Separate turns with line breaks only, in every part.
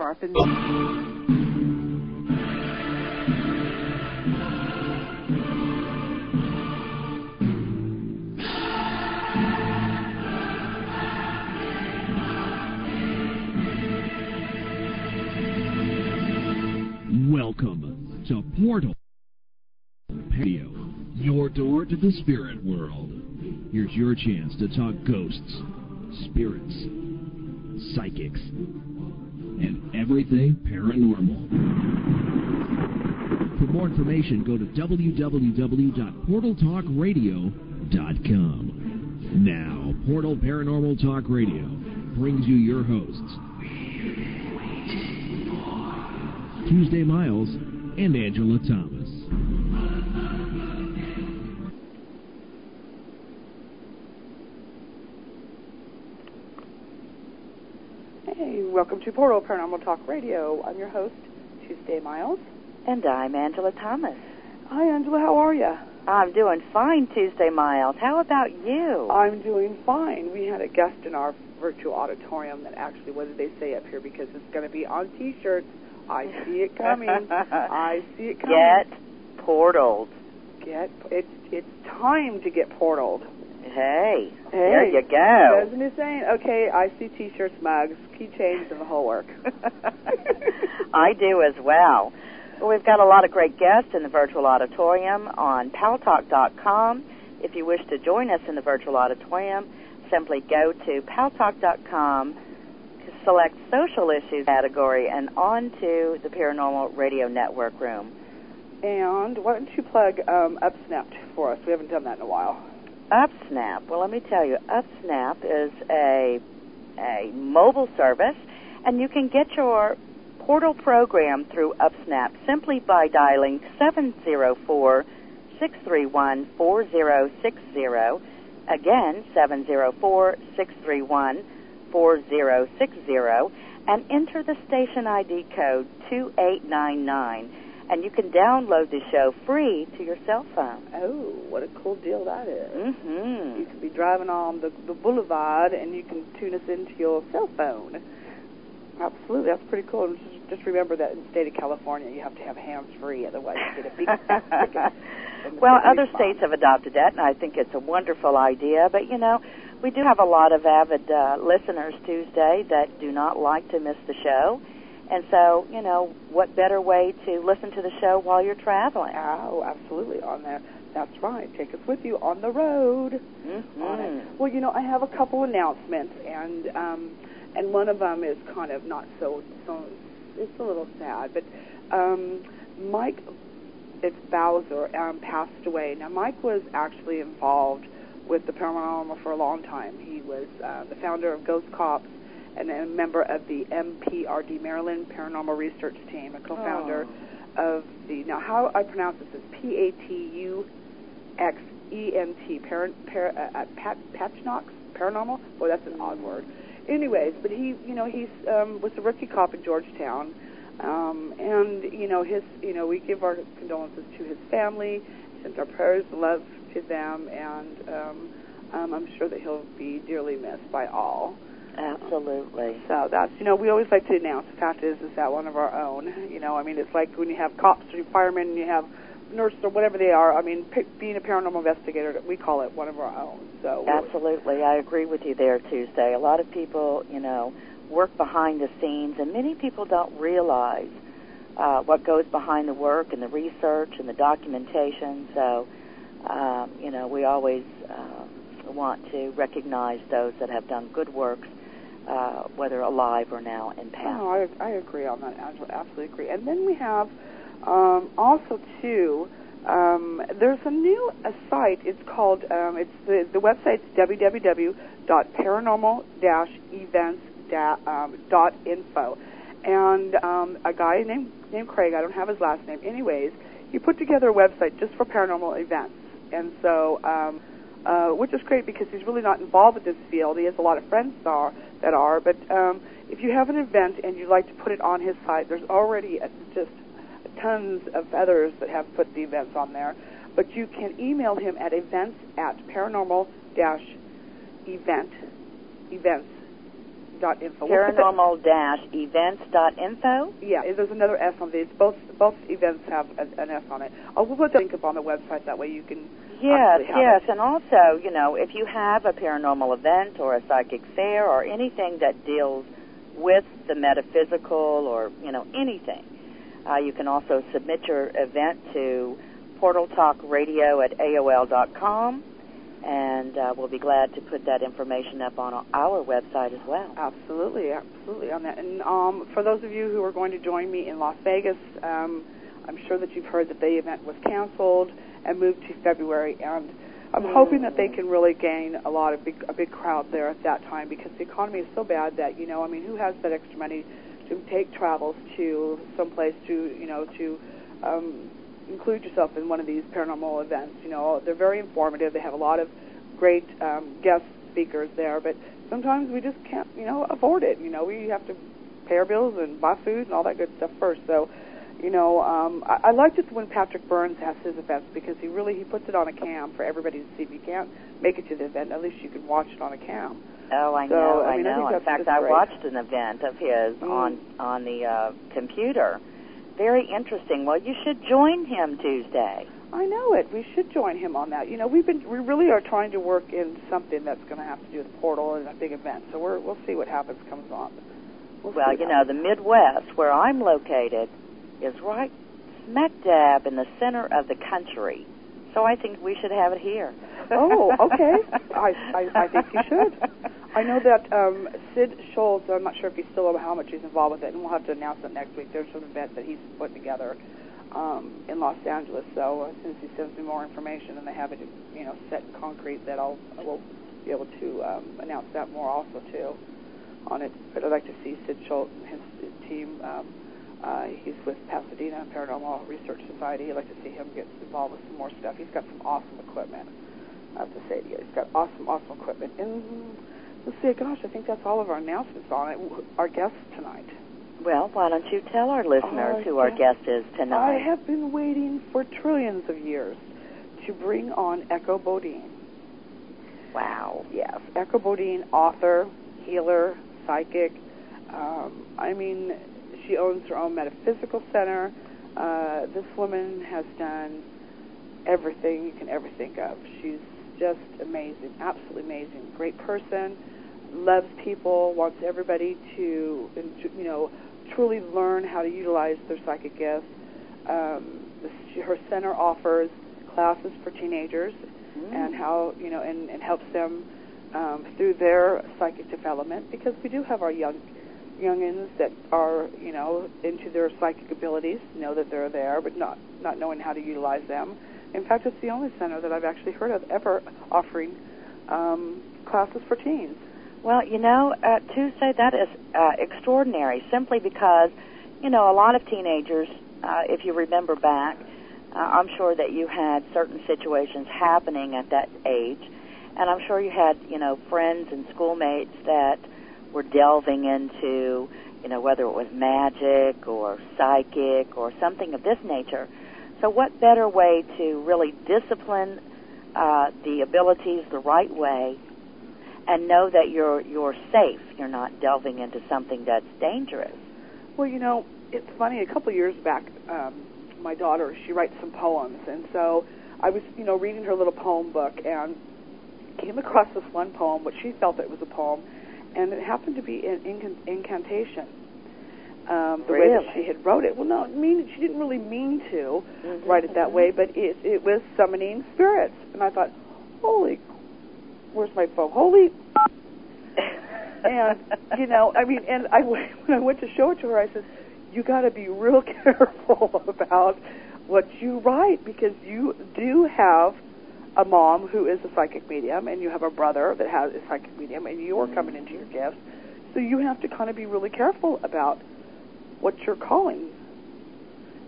and.
Welcome to Portal Radio, your door to the spirit world. Here's your chance to talk ghosts, spirits, psychics, and everything paranormal. For more information, go to www.portaltalkradio.com. Now, Portal Paranormal Talk Radio brings you your hosts, Tuesday Miles and Angela Thomas.
Welcome to Portal Paranormal Talk Radio. I'm your host, Tuesday Miles.
And I'm Angela Thomas.
Hi, Angela. How are you?
I'm doing fine, Tuesday Miles. How about you?
I'm doing fine. We had a guest in our virtual auditorium that actually, what did they say up here? Because it's going to be on T-shirts. I see it coming. I see it coming.
Get portaled.
Get it's it's time to get portaled.
Hey,
Hey,
there you go.
Doesn't it saying? Okay, I see T-shirts, mugs, keychains, and the whole work.
I do as well. well. We've got a lot of great guests in the virtual auditorium on paltalk.com. If you wish to join us in the virtual auditorium, simply go to paltalk.com, select social issues category, and on to the Paranormal Radio Network room.
And why don't you plug um, UpSnap for us? We haven't done that in a while.
UpSnap. Well, let me tell you, UpSnap is a a mobile service, and you can get your portal program through UpSnap simply by dialing 704 631 4060. Again, 704 631 4060, and enter the station ID code 2899 and you can download the show free to your cell phone.
Oh, what a cool deal that is.
Mm-hmm.
You can be driving on the, the boulevard and you can tune us into your cell phone. Absolutely, that's pretty cool. Just, just remember that in the state of California, you have to have hands free, otherwise you get a big ticket.
Well, other states have adopted that, and I think it's a wonderful idea. But you know, we do have a lot of avid uh, listeners Tuesday that do not like to miss the show, and so you know, what better way to listen to the show while you're traveling?
Oh, absolutely, on there. That's right. Take us with you on the road.
Mm-hmm.
on it. Well, you know, I have a couple announcements, and um, and one of them is kind of not so so. It's a little sad, but um, Mike, it's Bowser, um, passed away. Now, Mike was actually involved with the paranormal for a long time. He was uh, the founder of Ghost Cops and a member of the MPRD Maryland Paranormal Research Team, a co-founder of the now how I pronounce this is P A T U X E N T par, par, uh, uh, pat, Patchnox Paranormal. Boy, that's an odd word. Anyways, but he, you know, he's um, was a rookie cop in Georgetown, um, and you know his, you know, we give our condolences to his family, send our prayers and love to them, and um, um, I'm sure that he'll be dearly missed by all.
Absolutely.
So that's you know we always like to announce. The fact is is that one of our own. You know I mean it's like when you have cops or firemen and you have nurses or whatever they are. I mean p- being a paranormal investigator we call it one of our own. So
Absolutely. I agree with you there, Tuesday. A lot of people, you know, work behind the scenes, and many people don't realize uh, what goes behind the work and the research and the documentation. So, um, you know, we always uh, want to recognize those that have done good work, uh, whether alive or now in past.
Oh, I, I agree on that. Angela. Absolutely agree. And then we have um, also too. Um, there's a new a site. It's called. Um, it's the the website's www.paranormal-events.info, and um, a guy named named Craig. I don't have his last name. Anyways, he put together a website just for paranormal events, and so. Um, uh, which is great because he's really not involved with this field. He has a lot of friends that are, that are but um, if you have an event and you'd like to put it on his site, there's already a, just tons of others that have put the events on there. But you can email him at events at paranormal dash event events dot info.
Paranormal dash events dot info.
Yeah, there's another S on these. Both both events have an S on it. I'll put the link up on the website. That way you can.
Yes, yes, and also, you know, if you have a paranormal event or a psychic fair or anything that deals with the metaphysical or you know anything, uh, you can also submit your event to portaltalkradio at aol dot com and uh, we'll be glad to put that information up on our website as well.
Absolutely, absolutely on that. And um, for those of you who are going to join me in Las Vegas, um, I'm sure that you've heard that the event was canceled and moved to February, and I'm mm. hoping that they can really gain a lot of big, a big crowd there at that time because the economy is so bad that you know, I mean, who has that extra money to take travels to someplace to you know to um, include yourself in one of these paranormal events. You know, they're very informative. They have a lot of great um, guest speakers there, but sometimes we just can't, you know, afford it. You know, we have to pay our bills and buy food and all that good stuff first. So, you know, um, I, I like it when Patrick Burns has his events because he really he puts it on a cam for everybody to see. If you can't make it to the event, at least you can watch it on a cam.
Oh, I
so,
know,
I, mean,
I know.
I
In fact, I
great.
watched an event of his
mm.
on on the uh, computer very interesting. Well, you should join him Tuesday.
I know it. We should join him on that. You know, we've been we really are trying to work in something that's going to have to do with the portal and a big event. So we're we'll see what happens comes on. We'll,
well you know, the Midwest, where I'm located, is right smack dab in the center of the country. So I think we should have it here.
oh, okay. I, I I think you should. I know that um, Sid Schultz, I'm not sure if he's still how much he's involved with it, and we'll have to announce it next week. There's an event that he's put together um, in Los Angeles. So as soon as he sends me more information and they have it, you know, set in concrete, that I'll I will be able to um, announce that more also too on it. But I'd like to see Sid Schultz and his, his team. Um, uh, he's with Pasadena Paranormal Research Society. I'd like to see him get involved with some more stuff. He's got some awesome equipment. I have to say to you, he's got awesome, awesome equipment. And let's see, gosh, I think that's all of our announcements on it. Our guests tonight.
Well, why don't you tell our listeners
our
who our guest is tonight?
I have been waiting for trillions of years to bring on Echo Bodine.
Wow.
Yes, Echo Bodine, author, healer, psychic. Um, I mean, she owns her own metaphysical center. Uh, this woman has done everything you can ever think of. She's just amazing, absolutely amazing. Great person, loves people, wants everybody to, you know, truly learn how to utilize their psychic gifts. Um, her center offers classes for teenagers mm. and how, you know, and, and helps them um, through their psychic development because we do have our young youngins that are, you know, into their psychic abilities, know that they're there, but not not knowing how to utilize them. In fact, it's the only center that I've actually heard of ever offering um, classes for teens.
Well, you know, uh, Tuesday, that is uh, extraordinary simply because, you know, a lot of teenagers, uh, if you remember back, uh, I'm sure that you had certain situations happening at that age. And I'm sure you had, you know, friends and schoolmates that were delving into, you know, whether it was magic or psychic or something of this nature. So, what better way to really discipline uh, the abilities the right way, and know that you're you're safe? You're not delving into something that's dangerous.
Well, you know, it's funny. A couple years back, um, my daughter she writes some poems, and so I was, you know, reading her little poem book and came across this one poem, which she felt it was a poem, and it happened to be an incantation um, the
really?
way that she had wrote it. Well, no, mean she didn't really mean to
mm-hmm,
write it that
mm-hmm.
way, but it it was summoning spirits, and I thought, holy, where's my phone? Holy. and you know, I mean, and I when I went to show it to her, I said, you got to be real careful about what you write because you do have a mom who is a psychic medium, and you have a brother that has a psychic medium, and you are coming into your gifts. So you have to kind of be really careful about what you're calling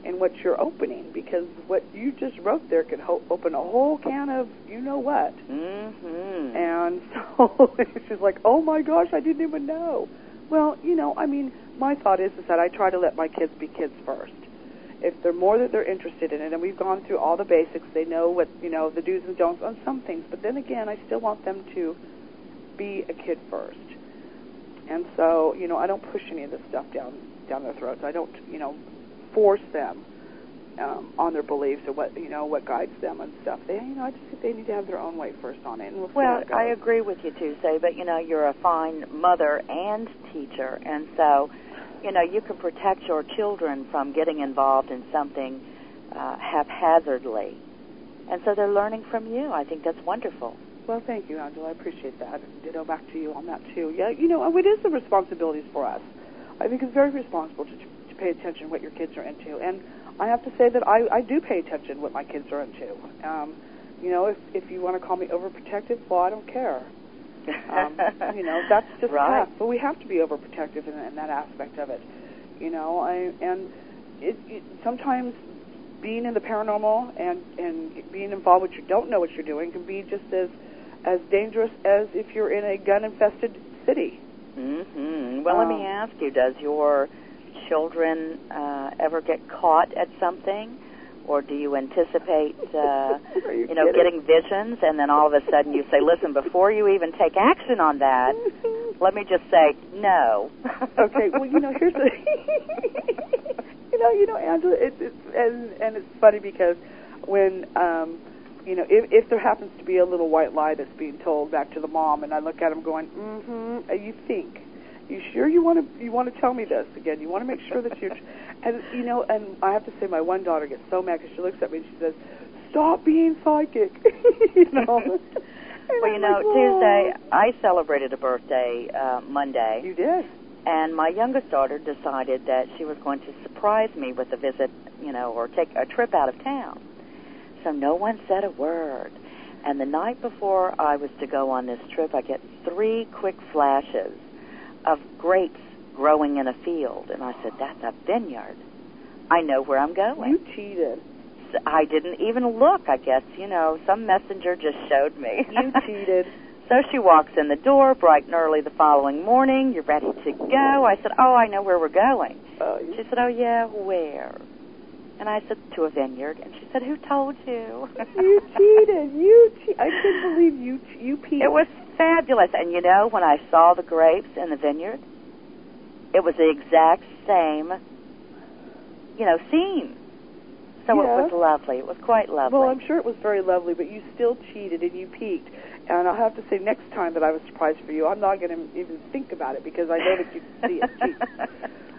and what you're opening because what you just wrote there could ho- open a whole can of you know what.
Mm-hmm.
And so she's like, "Oh my gosh, I didn't even know." Well, you know, I mean, my thought is is that I try to let my kids be kids first. If they're more that they're interested in it, and we've gone through all the basics, they know what you know the do's and don'ts on some things. But then again, I still want them to be a kid first And so, you know, I don't push any of this stuff down down their throats. I don't, you know, force them um, on their beliefs or what you know what guides them and stuff. They, you know, I just think they need to have their own way first on it. And we'll
Well,
how it goes.
I agree with you too, say, but you know, you're a fine mother and teacher, and so, you know, you can protect your children from getting involved in something uh, haphazardly, and so they're learning from you. I think that's wonderful.
Well, thank you, Angela. I appreciate that. Ditto back to you on that too. Yeah, you know, it is the responsibilities for us. I think it's very responsible to, to pay attention what your kids are into, and I have to say that I, I do pay attention what my kids are into. Um, you know, if if you want to call me overprotective, well, I don't care. Um, you know, that's just
right.
tough. But we have to be overprotective in, in that aspect of it. You know, I and it, it sometimes being in the paranormal and and being involved with you don't know what you're doing can be just as as dangerous as if you're in a gun infested city.
hmm Well, let me
Um,
ask you: Does your children uh, ever get caught at something, or do you anticipate, uh,
you
you know,
kidding?
getting visions, and then all of a sudden you say, "Listen, before you even take action on that, let me just say no."
okay, well, you know, here's the, you know, you know, Angela, it's it's and and it's funny because when um, you know, if if there happens to be a little white lie that's being told back to the mom, and I look at him going, mm-hmm, you think, you sure you want to you want to tell me this again? You want to make sure that you're, and you know, and I have to say, my one daughter gets so mad because she looks at me and she says, "Stop being psychic," you know.
Well, you know,
like.
Tuesday I celebrated a birthday uh, Monday,
You did.
and my youngest daughter decided that she was going to surprise me with a visit, you know, or take a trip out of town. So no one said a word. And the night before I was to go on this trip, I get three quick flashes of grapes growing in a field, and I said, "That's a vineyard. I know where I'm going."
You cheated.
I didn't even look. I guess you know some messenger just showed me.
You cheated.
So she walks in the door bright and early the following morning. You're ready to go. I said, "Oh, I know where we're going."
Oh,
She said, "Oh yeah, where?" And I said, "To a vineyard." And she said, "Who told you?"
You cheated. You che- I couldn't believe you che- you peed.
It was fabulous. And you know, when I saw the grapes in the vineyard, it was the exact same, you know, scene. So it was lovely. It was quite lovely.
Well, I'm sure it was very lovely, but you still cheated and you peeked. And I'll have to say, next time that I was surprised for you, I'm not going to even think about it because I know that you see it cheat.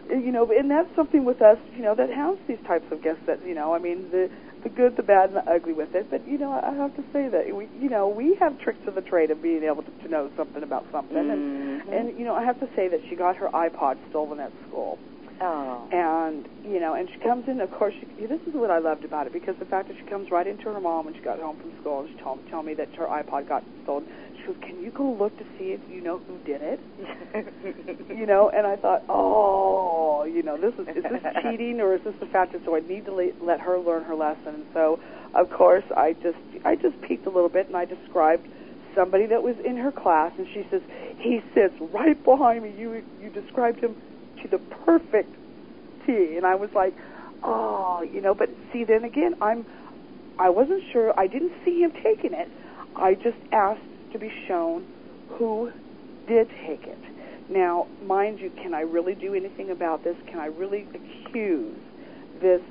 you know, and that's something with us, you know, that has these types of guests that, you know, I mean, the the good, the bad, and the ugly with it. But you know, I have to say that we, you know, we have tricks of the trade of being able to, to know something about something. And
Mhm.
and you know, I have to say that she got her iPod stolen at school.
oh.
and you know, and she comes in. Of course, she, this is what I loved about it because the fact that she comes right into her mom when she got home from school and she told tell me that her iPod got stolen. She goes, "Can you go look to see if you know who did it?" You know, and I thought, "Oh, you know, this is is this cheating or is this the fact that so I need to le- let her learn her lesson?" And so, of course, I just I just peeked a little bit and I described somebody that was in her class, and she says, "He sits right behind me. You you described him to the perfect T." And I was like, "Oh, you know." But see, then again, I'm I wasn't sure. I didn't see him taking it. I just asked to be shown who did take it. Now, mind you, can I really do anything about this? Can I really accuse this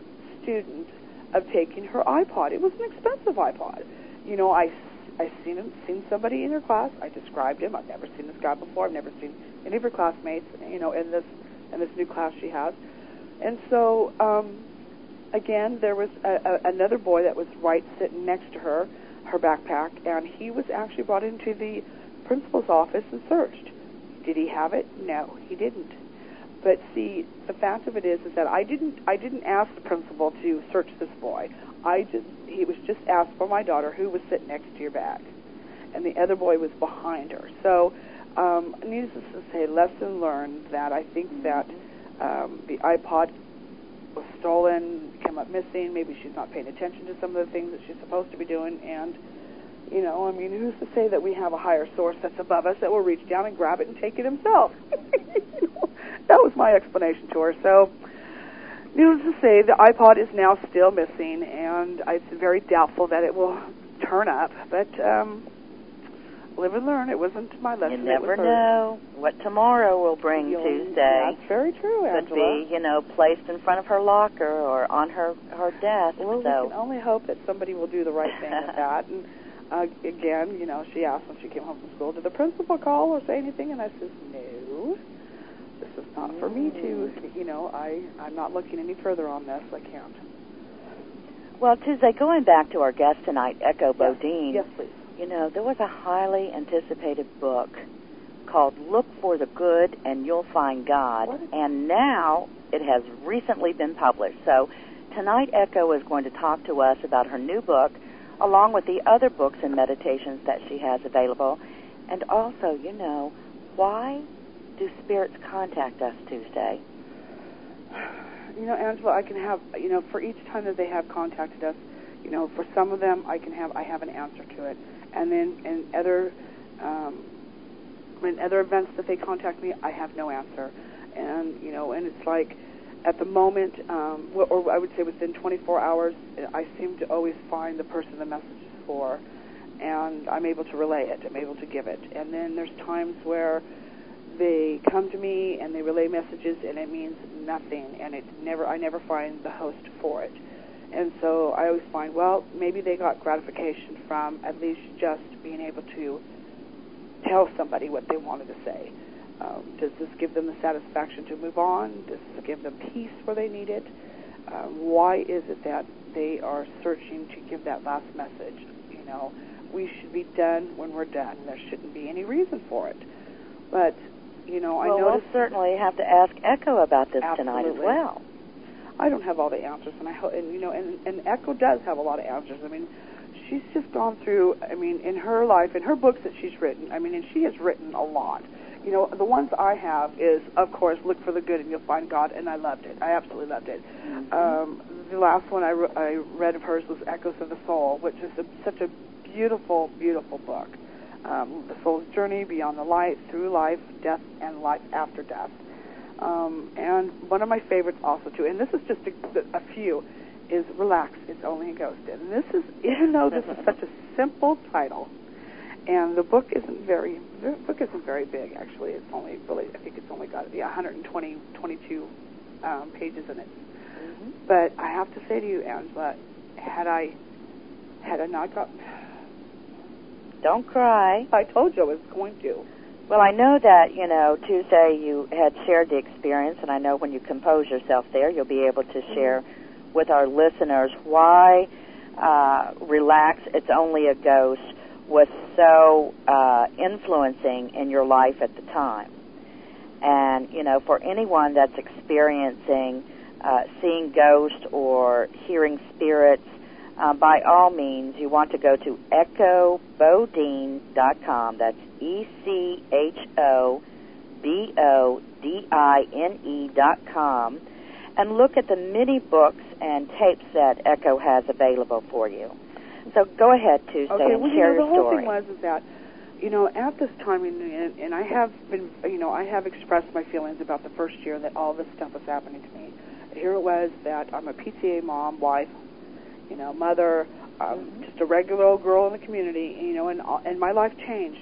student of taking her iPod? It was an expensive iPod. You know, I I seen him, seen somebody in her class. I described him. I've never seen this guy before. I've never seen any of her classmates. You know, in this in this new class she has. And so, um, again, there was a, a, another boy that was right sitting next to her, her backpack, and he was actually brought into the principal's office and searched. Did he have it? No, he didn't. But see, the fact of it is, is that I didn't, I didn't ask the principal to search this boy. I just, he was just asked for my daughter, who was sitting next to your bag, and the other boy was behind her. So, um, needless to say, lesson learned that I think that um, the iPod stolen, came up missing. Maybe she's not paying attention to some of the things that she's supposed to be doing. And, you know, I mean, who's to say that we have a higher source that's above us that will reach down and grab it and take it himself? that was my explanation to her. So, needless to say, the iPod is now still missing, and it's very doubtful that it will turn up. But, um, live and learn. It wasn't my lesson.
You never know what tomorrow will bring
You'll-
Tuesday.
That's very true, Angela.
Could be, you know, placed in front of her locker or on her her desk.
Well, we can only hope that somebody will do the right thing with that. And uh, again, you know, she asked when she came home from school, did the principal call or say anything? And I says, no. This is not for me to, you know, I, I'm not looking any further on this. I can't.
well, Tuesday, going back to our guest tonight, Echo
Yes.
Bodine.
Yes, please.
You know, there was a highly anticipated book called Look for the Good and You'll Find God,
What
and now it has recently been published. So tonight, Echo is going to talk to us about her new book, along with the other books and meditations that she has available, and also, you know, why do spirits contact us Tuesday?
You know, Angela, I can have, you know, for each time that they have contacted us, you know, for some of them, I can have, I have an answer to it, and then in other, um, in other events that they contact me, I have no answer, and you know, and it's like, at the moment, um, or I would say within 24 hours, I seem to always find the person the message is for, and I'm able to relay it. I'm able to give it, and then there's times where they come to me and they relay messages and it means nothing and it never I never find the host for it. And so I always find, well, maybe they got gratification from at least just being able to tell somebody what they wanted to say. Um, does this give them the satisfaction to move on? Does this give them peace where they need it? Um, why is it that they are searching to give that last message? You know, we should be done when we're done. There shouldn't be any reason for it. But you know, I
well,
noticed
we'll certainly have to ask Echo about this tonight as
Absolutely.
well.
I don't have all the answers, and I ho- and you know, and and Echo does have a lot of answers. I mean, she's just gone through. I mean, in her life, in her books that she's written. I mean, and she has written a lot. You know, the ones I have is, of course, look for the good and you'll find God, and I loved it. I absolutely loved it. Um, the last one I, re- I read of hers was Echoes of the Soul, which is a, such a beautiful, beautiful book. Um, the soul's journey beyond the light, through life, death, and life after death. Um, and one of my favorites also too, and this is just a, a few, is Relax, It's Only a Ghost. And this is, even though this is such a simple title, and the book isn't very, the book isn't very big actually. It's only really, I think it's only got yeah, 120, 22 um, pages in it. But I have to say to you, Angela, had I, had I not got,
Don't cry.
I told you I was going to.
Well, I know that, you know, Tuesday you had shared the experience, and I know when you compose yourself there, you'll be able to share with our listeners why uh, Relax, It's Only a Ghost was so uh, influencing in your life at the time. And, you know, for anyone that's experiencing uh, seeing ghosts or hearing spirits, uh, by all means, you want to go to echobodine.com. That's E C H O B O D I N E dot com, and look at the many books and tapes that Echo has available for you. So go ahead, Tuesday,
Okay,
and
well, you
share
know, the whole
story.
thing was is that, you know, at this time, and, and, and I have been, you know, I have expressed my feelings about the first year that all this stuff was happening to me. Here it was that I'm a PTA mom, wife, you know, mother, um,
Mm-hmm.
just a regular old girl in the community, you know, and uh, and my life changed.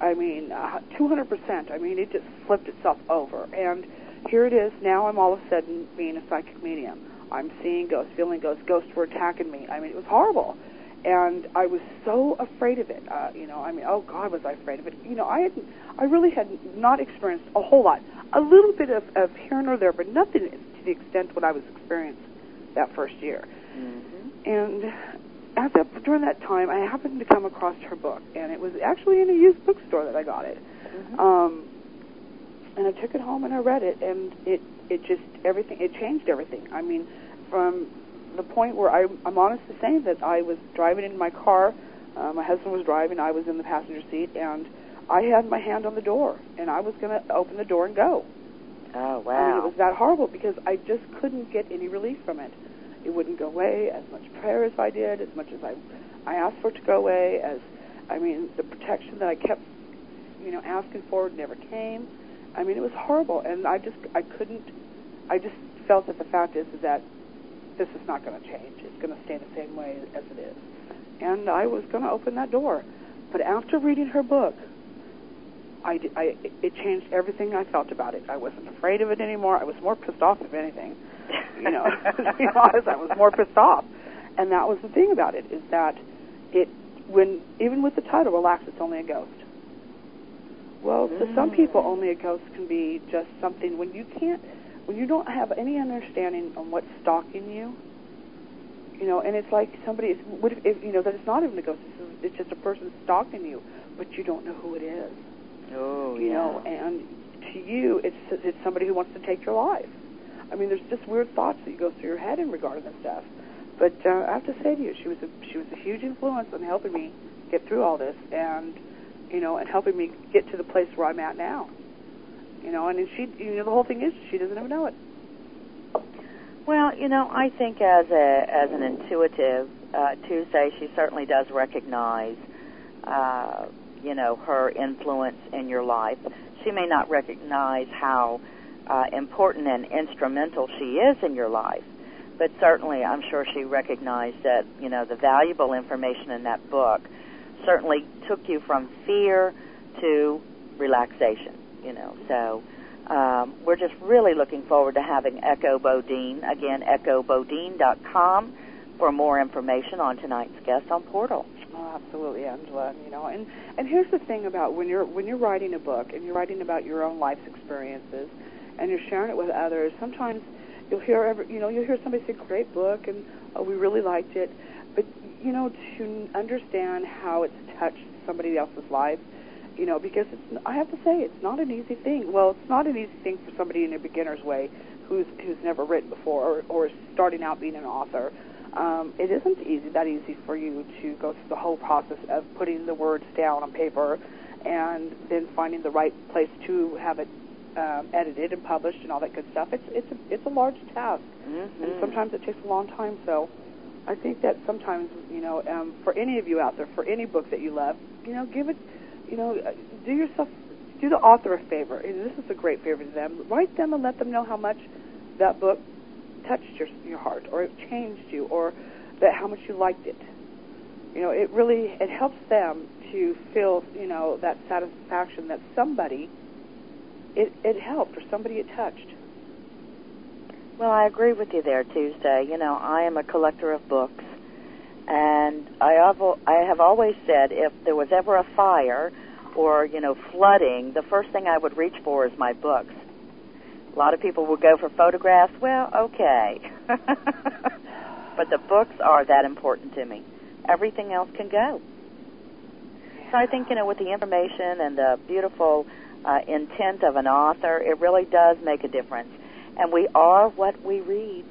I mean, uh, 200%. I mean, it just flipped itself over. And here it is. Now I'm all of a sudden being a psychic medium. I'm seeing ghosts, feeling ghosts. Ghosts were attacking me. I mean, it was horrible. And I was so afraid of it. Uh, you know, I mean, oh God, was I afraid of it? You know, I had, I really had not experienced a whole lot. A little bit of, of here and there, but nothing to the extent what I was experiencing that first year.
Mm-hmm.
And at that during that time, I happened to come across her book, and it was actually in a used bookstore that I got it.
Mhm.
Um, and I took it home and I read it, and it it just everything it changed everything. I mean, from the point where I, I'm honestly saying that I was driving in my car, uh, my husband was driving, I was in the passenger seat, and I had my hand on the door, and I was going to open the door and go.
Oh,
I mean, it was that horrible because I just couldn't get any relief from it. It wouldn't go away as much prayer as I did, as much as I, I asked for it to go away. As I mean, the protection that I kept, you know, asking for never came. I mean, it was horrible, and I just I couldn't. I just felt that the fact is, is that this is not going to change. It's going to stay the same way as it is. And I was going to open that door, But after reading her book, I, I it changed everything I felt about it. I wasn't afraid of it anymore. I was more pissed off, if anything. You know, to be honest, I was more pissed off. And that was the thing about it is that it when even with the title, relax, it's only a ghost. Well, to some people, mm. only a ghost can be just something when you can't, when you don't have any understanding on what's stalking you. You know, and it's like somebody. is, What if, if you know that it's not even a ghost? It's, it's just a person stalking you, but you don't know who it is.
Oh,
you
yeah.
know, and to you, it's it's somebody who wants to take your life. I mean, there's just weird thoughts that go through your head in regard to this stuff. But uh, I have to say to you, she was a she was a huge influence in helping me get through all this, and you know, and helping me get to the place where I'm at now. You know, and she, you know, the whole thing is she doesn't even know it.
Well, you know, I think as a as an intuitive, uh, Tuesday, she certainly does recognize, uh, you know, her influence in your life. She may not recognize how uh, important and instrumental she is in your life, but certainly, I'm sure she recognized that, you know, the valuable information in that book certainly took you from fear to relaxation. You know, so. Um, we're just really looking forward to having Echo Bodine. Again, echobodine.com for more information on tonight's guest on Portal.
Oh, absolutely, Angela. You know, and and here's the thing about when you're when you're writing a book and you're writing about your own life's experiences and you're sharing it with others. Sometimes you'll hear every, you know you'll hear somebody say, "Great book," and oh, we really liked it. But you know, to understand how it's touched somebody else's life you know, because it's, I have to say it's not an easy thing. Well, it's not an easy thing for somebody in a beginner's way who's who's never written before or, or starting out being an author. Um, it isn't easy that easy for you to go through the whole process of putting the words down on paper and then finding the right place to have it um, edited and published and all that good stuff. It's it's a, it's a large task,
mm-hmm.
and sometimes it takes a long time. So, I think that sometimes you know, um, for any of you out there, for any book that you love, you know, give it you know, do yourself, do the author a favor. And this is a great favor to them. Write them and let them know how much that book touched your your heart, or it changed you, or that how much you liked it. You know, it really it helps them to feel you know that satisfaction that somebody it it helped or somebody it touched.
Well, I agree with you there, Tuesday. You know, I am a collector of books, and I have, I have always said if there was ever a fire or, you know, flooding, the first thing I would reach for is my books. A lot of people would go for photographs. Well, okay. but the books are that important to me. Everything else can go. So I think, you know, with the information and the beautiful uh, intent of an author, it really does make a difference. And we are what we read.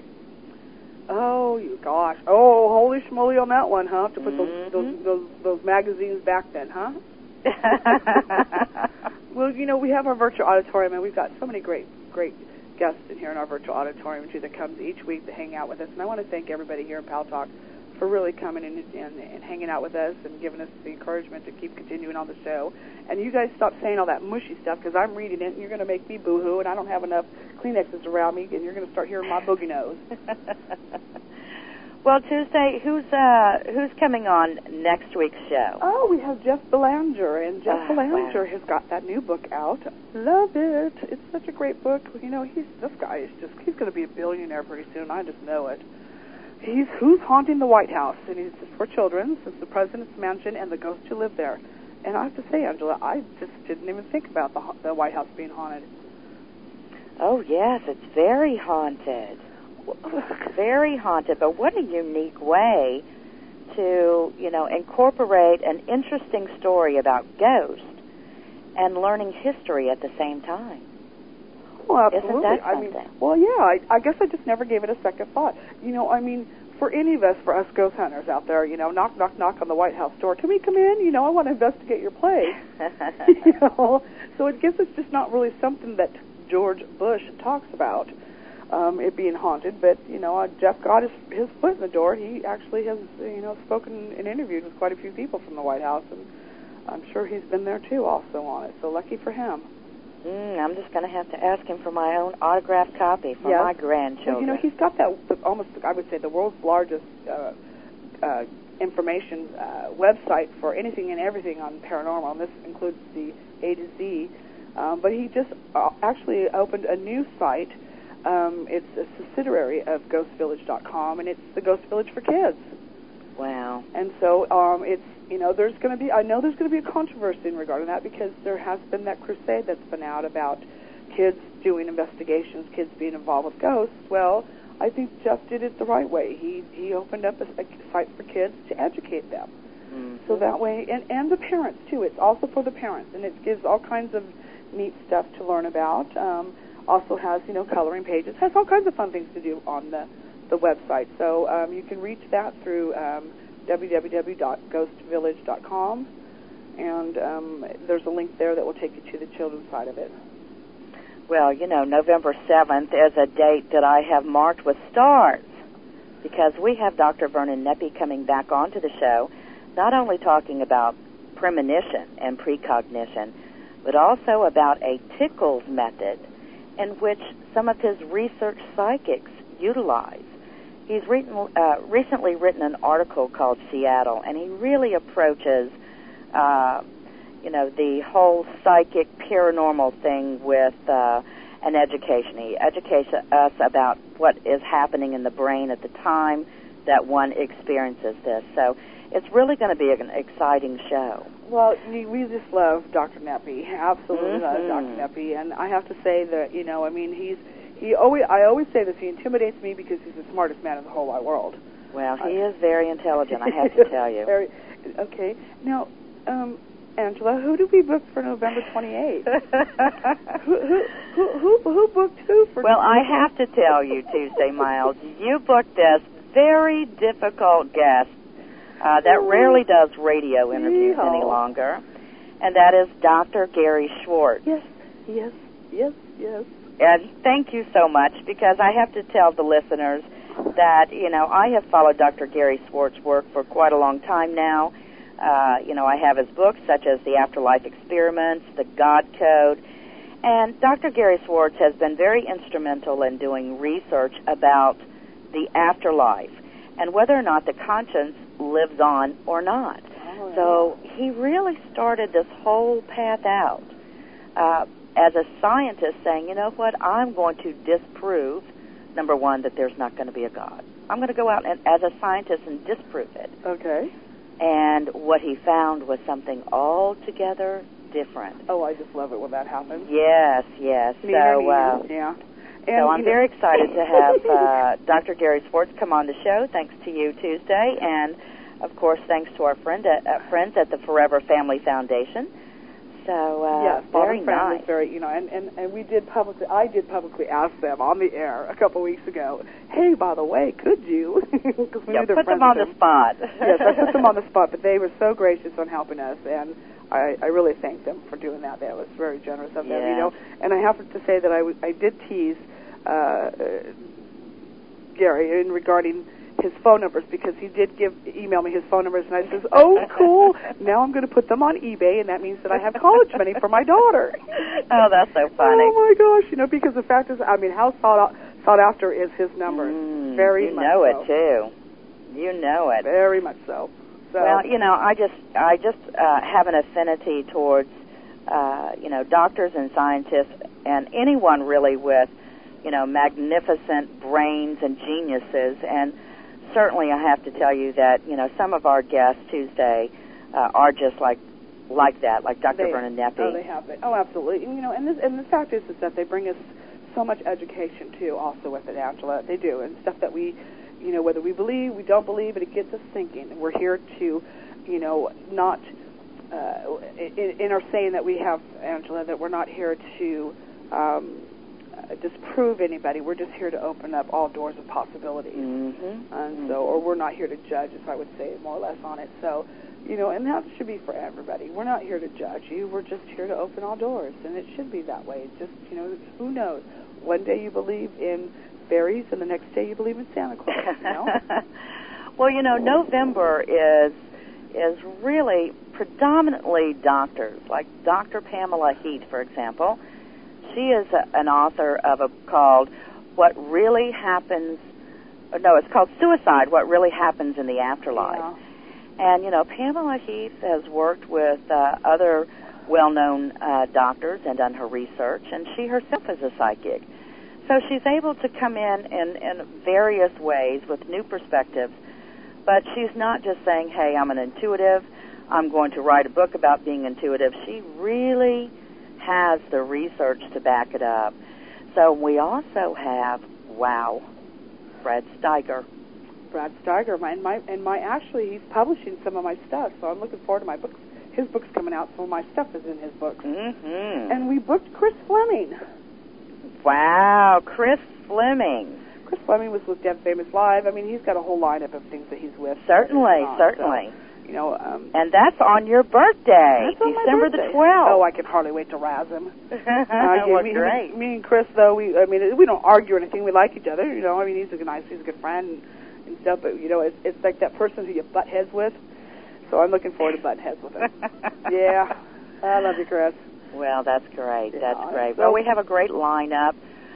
Oh, you gosh. Oh, holy schmoly on that one, huh? To put
Mhm.
those, those those those magazines back then, huh? well, you know, we have our virtual auditorium, and we've got so many great, great guests in here in our virtual auditorium too that comes each week to hang out with us. And I want to thank everybody here in Paltalk for really coming in and, and hanging out with us and giving us the encouragement to keep continuing on the show. And you guys stop saying all that mushy stuff because I'm reading it, and you're going to make me boohoo, and I don't have enough Kleenexes around me, and you're going to start hearing my boogie nose.
well, Tuesday, who's uh, who's coming on next week's show?
Oh, we have Jeff Belanger, and Jeff
Ah,
Belanger
wow.
has got that new book out. Love it. It's such a great book. You know, he's this guy is just—he's going to be a billionaire pretty soon. I just know it. He's who's haunting the White House, and he's for children. It's the president's mansion and the ghosts who live there. And I have to say, Angela, I just didn't even think about the the White House being haunted.
Oh yes, it's very haunted. Very haunted, but what a unique way to, you know, incorporate an interesting story about ghosts and learning history at the same time.
Well,
Isn't
absolutely.
that
I mean, well, yeah. I, I guess I just never gave it a second thought. You know, I mean, for any of us, for us ghost hunters out there, you know, knock, knock, knock on the White House door. Can we come in? You know, I want to investigate your place. you know, so it guess it's just not really something that George Bush talks about. Um, it being haunted, but you know, uh, Jeff got his his foot in the door. He actually has, you know, spoken and interviewed with quite a few people from the White House, and I'm sure he's been there too, also on it. So lucky for him.
Mm, I'm just going to have to ask him for my own autographed copy for
Yes.
my grandchildren.
Well, you know, he's got that the, almost, I would say, the world's largest uh, uh, information uh, website for anything and everything on paranormal, and this includes the A to Z. Um, but he just uh, actually opened a new site. Um, it's a subsidiary of GhostVillage.com, and it's the Ghost Village for Kids.
Wow.
And so um, it's you know there's going to be I know there's going to be a controversy in regard to that because there has been that crusade that's been out about kids doing investigations, kids being involved with ghosts. Well, I think Jeff did it the right way. He he opened up a, a site for kids to educate them.
Mhm.
So that way, and and the parents too. It's also for the parents, and it gives all kinds of neat stuff to learn about. Um, also has you know coloring pages. Has all kinds of fun things to do on the the website. So um, you can reach that through um, www.ghostvillage.com, and um, there's a link there that will take you to the children's side of it.
Well, you know, November 7th is a date that I have marked with stars because we have Dr. Vernon Neppe coming back onto the show, not only talking about premonition and precognition, but also about a tickles method in which some of his research psychics utilize. He's written, uh, recently written an article called Seattle, and he really approaches, uh, you know, the whole psychic paranormal thing with uh, an education. He educates us about what is happening in the brain at the time that one experiences this. So it's really going to be an exciting show.
Well, we just love Dr. Neppe. Absolutely love
Mhm.
Dr. Neppe, and I have to say that you know, I mean, he's he always I always say this. He intimidates me because he's the smartest man in the whole wide world.
Well, he is very intelligent, I have to tell you.
Very, okay, now, um, Angela, who did we book for November 28th? who, who who who who booked who for?
well, I have to tell you, Tuesday Miles, you booked this very difficult guest uh, that rarely does radio interviews any longer, and that is Dr. Gary Schwartz.
Yes, yes, yes, yes.
And thank you so much because I have to tell the listeners that, you know, I have followed Dr. Gary Schwartz's work for quite a long time now. Uh, you know, I have his books such as The Afterlife Experiments, The God Code, and Dr. Gary Schwartz has been very instrumental in doing research about the afterlife and whether or not the conscience lives on or not.
Oh,
So he really started this whole path out uh, as a scientist, saying, you know what, I'm going to disprove, number one, that there's not going to be a God. I'm going to go out and, as a scientist and disprove it.
okay.
And what he found was something altogether different.
Oh, I just love it when that happens.
Yes, yes.
Neither
so, uh,
yeah.
so I'm very excited to have uh, Dr. Gary Schwartz come on the show. Thanks to you, Tuesday, and of course, thanks to our friend at, uh, friends at the Forever Family Foundation. So uh,
yes,
very nice.
very, you know, and, and, and we did publicly, I did publicly ask them on the air a couple weeks ago, hey, by the way, could you? 'Cause we
Yeah,
knew they're
put them on the spot.
yes, I put them on the spot, but they were so gracious on helping us, and I, I really thank them for doing that. That was very generous of them, you know. And I have to say that I, w- I did tease uh, uh, Gary in regarding his phone numbers because he did give email me his phone numbers, and I says, "Oh, cool! now I'm going to put them on eBay, and that means that I have college money for my daughter."
oh, that's so funny.
Oh my gosh! You know, because the fact is, I mean, how sought out, sought after is his numbers?
Mm,
very
you
much
know
so.
it too. You know it.
Very much so. So
Well, you know, I just I just uh, have an affinity towards uh, you know doctors and scientists and anyone really with you know magnificent brains and geniuses. And certainly, I have to tell you that you know some of our guests Tuesday uh, are just like like that, like Dr.
They-
Vernon Neppe.
Oh, they have it. Oh, absolutely. And, you know, and this, and the fact is, is that they bring us so much education too, also with it, Angela. They do, and stuff that we, you know, whether we believe, we don't believe, but it gets us thinking. And we're here to, you know, not uh, in, in our saying that we have, Angela, that we're not here to um, disprove anybody. We're just here to open up all doors of possibilities.
Mm-hmm.
And so, or we're not here to judge, if I would say more or less on it. So, you know, and that should be for everybody. We're not here to judge you. We're just here to open all doors, and it should be that way. Just, you know, who knows? One day you believe in fairies, and the next day you believe in Santa Claus. You know?
well, you know, November is is really predominantly doctors, like Dr. Pamela Heath, for example. She is a, an author of a called "What Really Happens." or No, it's called "Suicide: What Really Happens in the Afterlife."
Yeah.
And, you know, Pamela Heath has worked with uh, other well known uh, doctors and done her research, and she herself is a psychic. So she's able to come in, in in various ways with new perspectives, but she's not just saying, hey, I'm an intuitive, I'm going to write a book about being intuitive. She really has the research to back it up. So we also have, wow, Brad Steiger.
Brad Steiger, my, and my and my actually he's publishing some of my stuff, so I'm looking forward to my books. His book's coming out, so my stuff is in his books.
Mm-hmm.
And we booked Chris Fleming.
Wow, Chris Fleming.
Chris Fleming was with Dead Famous Live. I mean, he's got a whole lineup of things that he's with.
Certainly,
on,
certainly.
So, you know, um,
And that's on your birthday,
that's
December
birthday.
the 12th.
Oh, I can hardly wait to razz him. Uh,
well,
me,
great.
Me and Chris, though, we I mean, we don't argue or anything. We like each other. You know, I mean, he's a nice, he's a good friend and, and stuff. But you know, it's it's like that person who you butt heads with. So I'm looking forward to butt heads with him. yeah, I love you, Chris.
Well, that's great.
Yeah,
That's great.
so-
Well, we have a great lineup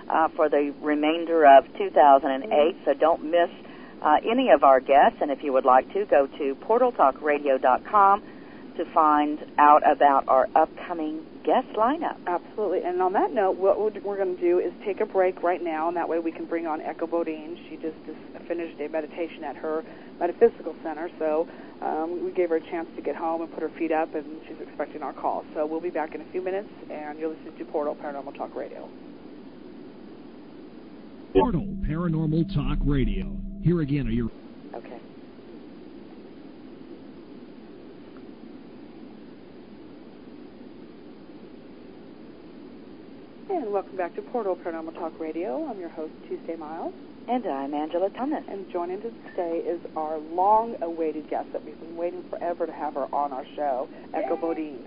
uh, for the remainder of 2008, so don't miss uh, any of our guests. And if you would like to, go to portaltalkradio.com to find out about our upcoming guest lineup.
Absolutely. And on that note, what we're we're going to do is take a break right now, and that way we can bring on Echo Bodine. She just, just finished a meditation at her metaphysical center, so um, we gave her a chance to get home and put her feet up, and she's expecting our call. So we'll be back in a few minutes, and you're listening to Portal Paranormal Talk Radio.
Portal Paranormal Talk Radio. Here again are your
Okay.
And welcome back to Portal Paranormal Talk Radio. I'm your host, Tuesday Miles.
And I'm Angela Thomas.
And joining us today is our long-awaited guest that we've been waiting forever to have her on our show, Echo Bodine.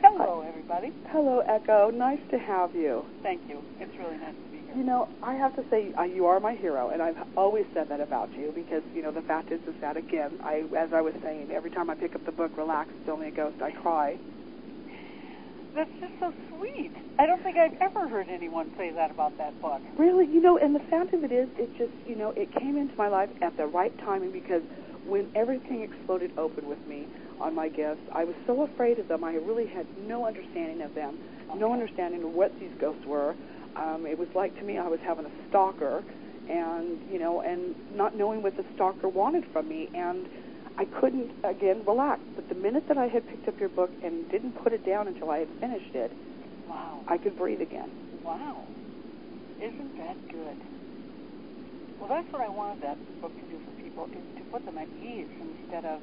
Hello, everybody.
Hello, Echo. Nice to have you.
Thank you. It's really nice to be here.
You know, I have to say, uh, you are my hero, and I've always said that about you because, you know, the fact is, is that again, I, as I was saying, every time I pick up the book, Relax, It's Only a Ghost, I cry.
That's just so sweet. I don't think I've ever heard anyone say that about that book.
Really, you know, and the fact of it is, it just, you know, it came into my life at the right timing because when everything exploded open with me on my gifts, I was so afraid of them. I really had no understanding of them, no understanding of what these ghosts were. Um, it was like to me, I was having a stalker, and you know, and not knowing what the stalker wanted from me, and I couldn't again relax. But the minute that I had picked up your book and didn't put it down until I had finished it,
Wow.
I could breathe again.
Wow. Isn't that good? Well, that's what I wanted that book to do for people, is to put them at ease instead of,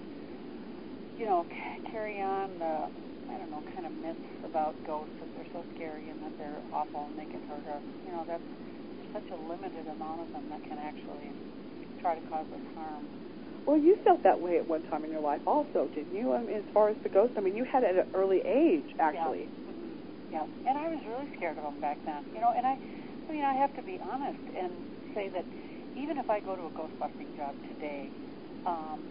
you know, carry on the, I don't know, kind of myths about ghosts that they're so scary and that they're awful and they can hurt us. You know, that's there's such a limited amount of them that can actually try to cause us harm.
Well, you felt that way at one time in your life, also, didn't you? I mean, as far as the ghosts, I mean, you had it at an early age, actually.
Yeah. yeah. And I was really scared of them back then. You know, and I, I mean, I have to be honest and say that even if I go to a ghost busting job today, um,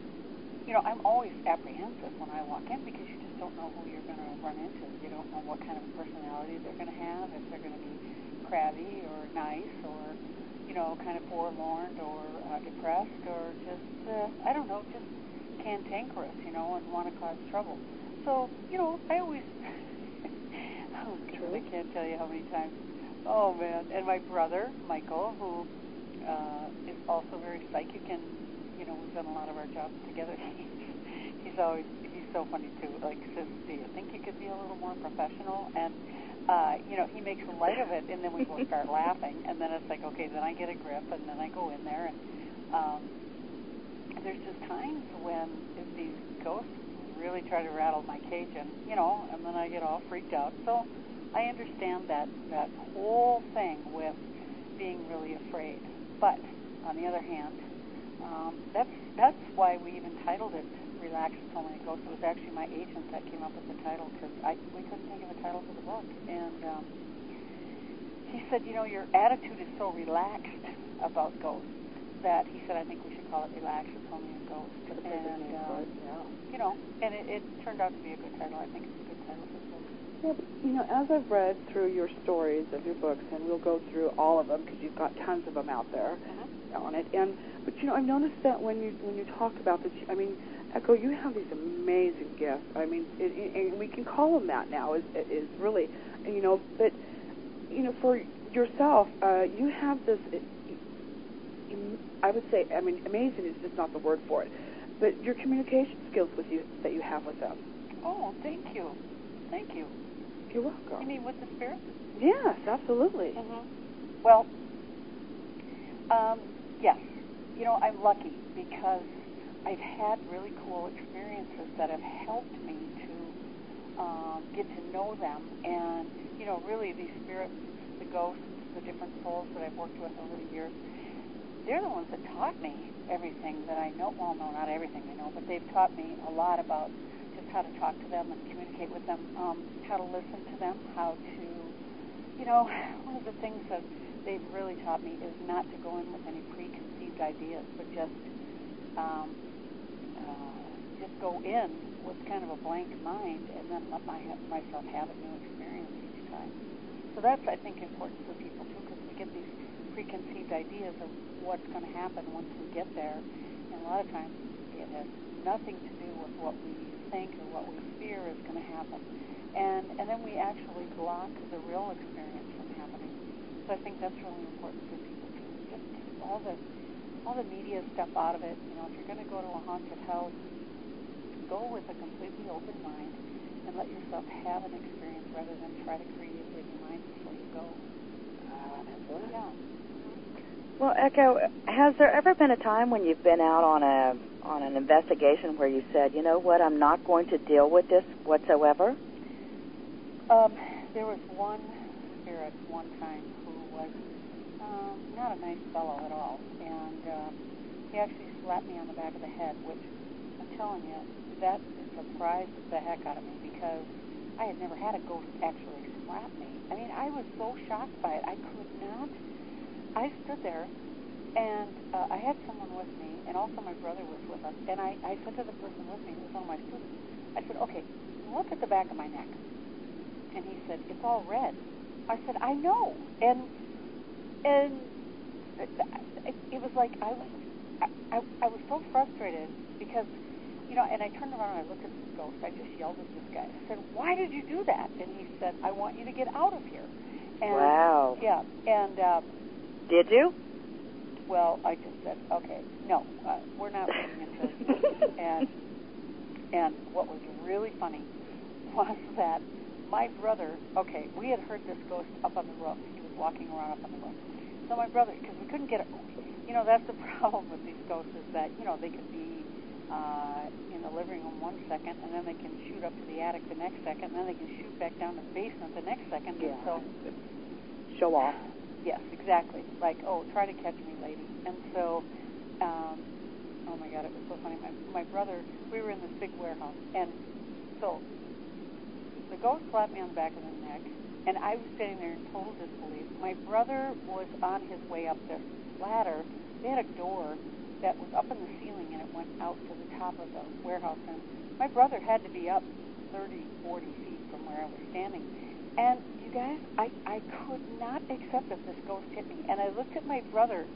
you know, I'm always apprehensive when I walk in because you don't know who you're going to run into. You don't know what kind of personality they're going to have, if they're going to be crabby or nice or, you know, kind of forlorn or uh, depressed or just, uh, I don't know, just cantankerous, you know, and want to cause trouble. So, you know, I always, oh, God, I can't tell you how many times. Oh, man. And my brother, Michael, who uh, is also very psychic and, you know, we've done a lot of our jobs together. he's always, so funny too. Like, says, do you think you could be a little more professional? And, uh, you know, he makes light of it, and then we both start laughing. And then it's like, okay, then I get a grip, and then I go in there, and um, there's just times when if these ghosts really try to rattle my cage, and you know, and then I get all freaked out. So I understand that that whole thing with being really afraid. But on the other hand, um, that's that's why we even titled it "Relax, It's Only a Ghost." It was actually my agent that came up with the title because I we couldn't think of a title for the book, and um, he said, you know, your attitude is so relaxed about ghosts that he said, I think we should call it "Relax, It's Only a Ghost." And uh, you know, and it, it turned out to be a good title. I think it's a good title for the book.
Yeah, but, you know, as I've read through your stories of your books, and we'll go through all of them because you've got tons of them out there
Uh-huh.
on it. And but you know, I've noticed that when you when you talk about this, I mean, Echo, you have these amazing gifts. I mean, it, it, and we can call them that now. Is is really, you know, but you know, for yourself, uh, you have this. I would say, I mean, amazing is just not the word for it, but your communication skills with you that you have with them.
Oh, thank you, thank you.
You're welcome.
You mean with the spirit?
Yes, absolutely.
Mm-hmm. Well, um, yes. You know, I'm lucky because I've had really cool experiences that have helped me to um, get to know them, and you know, really these spirits, the ghosts, the different souls that I've worked with over the years, they're the ones that taught me everything that I know. Well, no, not everything I know, but they've taught me a lot about just how to talk to them and communicate with them, um, how to listen to them, how to, you know, one of the things that they've really taught me is not to go in with any preconceived ideas, but just um, uh, just go in with kind of a blank mind and then let my myself have a new experience each time. So that's I think important for people too, because we get these preconceived ideas of what's going to happen once we get there, and a lot of times it has nothing to do with what we think or what we fear is going to happen. And, and then we actually block the real experience from happening. So I think that's really important for people too. Just all the all the media stuff out of it. You know, if you're going to go to a haunted house, go with a completely open mind and let yourself have an experience rather than try to create it in your mind before you go.
Uh,
yeah.
Well, Echo, has there ever been a time when you've been out on a on an investigation where you said, you know what, I'm not going to deal with this whatsoever?
Um, there was one spirit one time who was um, not a nice fellow at all, and um, he actually slapped me on the back of the head, which I'm telling you, that surprised the heck out of me because I had never had a ghost actually slap me. I mean, I was so shocked by it. I could not. I stood there and uh, I had someone with me, and also my brother was with us. And I, I said to the person with me, it was one of my students, I said, okay, look at the back of my neck. And he said, it's all red. I said, I know. And and it, was like I was I, I, I was so frustrated because you know, and I turned around and I looked at this ghost. I just yelled at this guy. I said, "Why did you do that?" And he said, "I want you to get out of here." And,
wow.
Yeah. And um,
did you?
well, I just said, okay, no, uh, we're not into this. and and what was really funny was that my brother, okay, we had heard this ghost up on the roof. He was walking around up on the roof. So my brother, because we couldn't get it, you know, that's the problem with these ghosts is that you know they can be uh, in the living room one second, and then they can shoot up to the attic the next second, and then they can shoot back down to the basement the next second.
Yeah.
So
Show off.
Yes, exactly. Like, oh, try to catch me, lady. And so, um, oh my God, it was so funny. My my brother, we were in this big warehouse, and so the ghost slapped me on the back of the neck, and I was sitting there in total disbelief. My brother was on his way up this ladder. They had a door that was up in the ceiling, and it went out to the top of the warehouse. And my brother had to be up 30, 40 feet from where I was standing. And you guys, I, I could not accept that this ghost hit me. And I looked at my brother,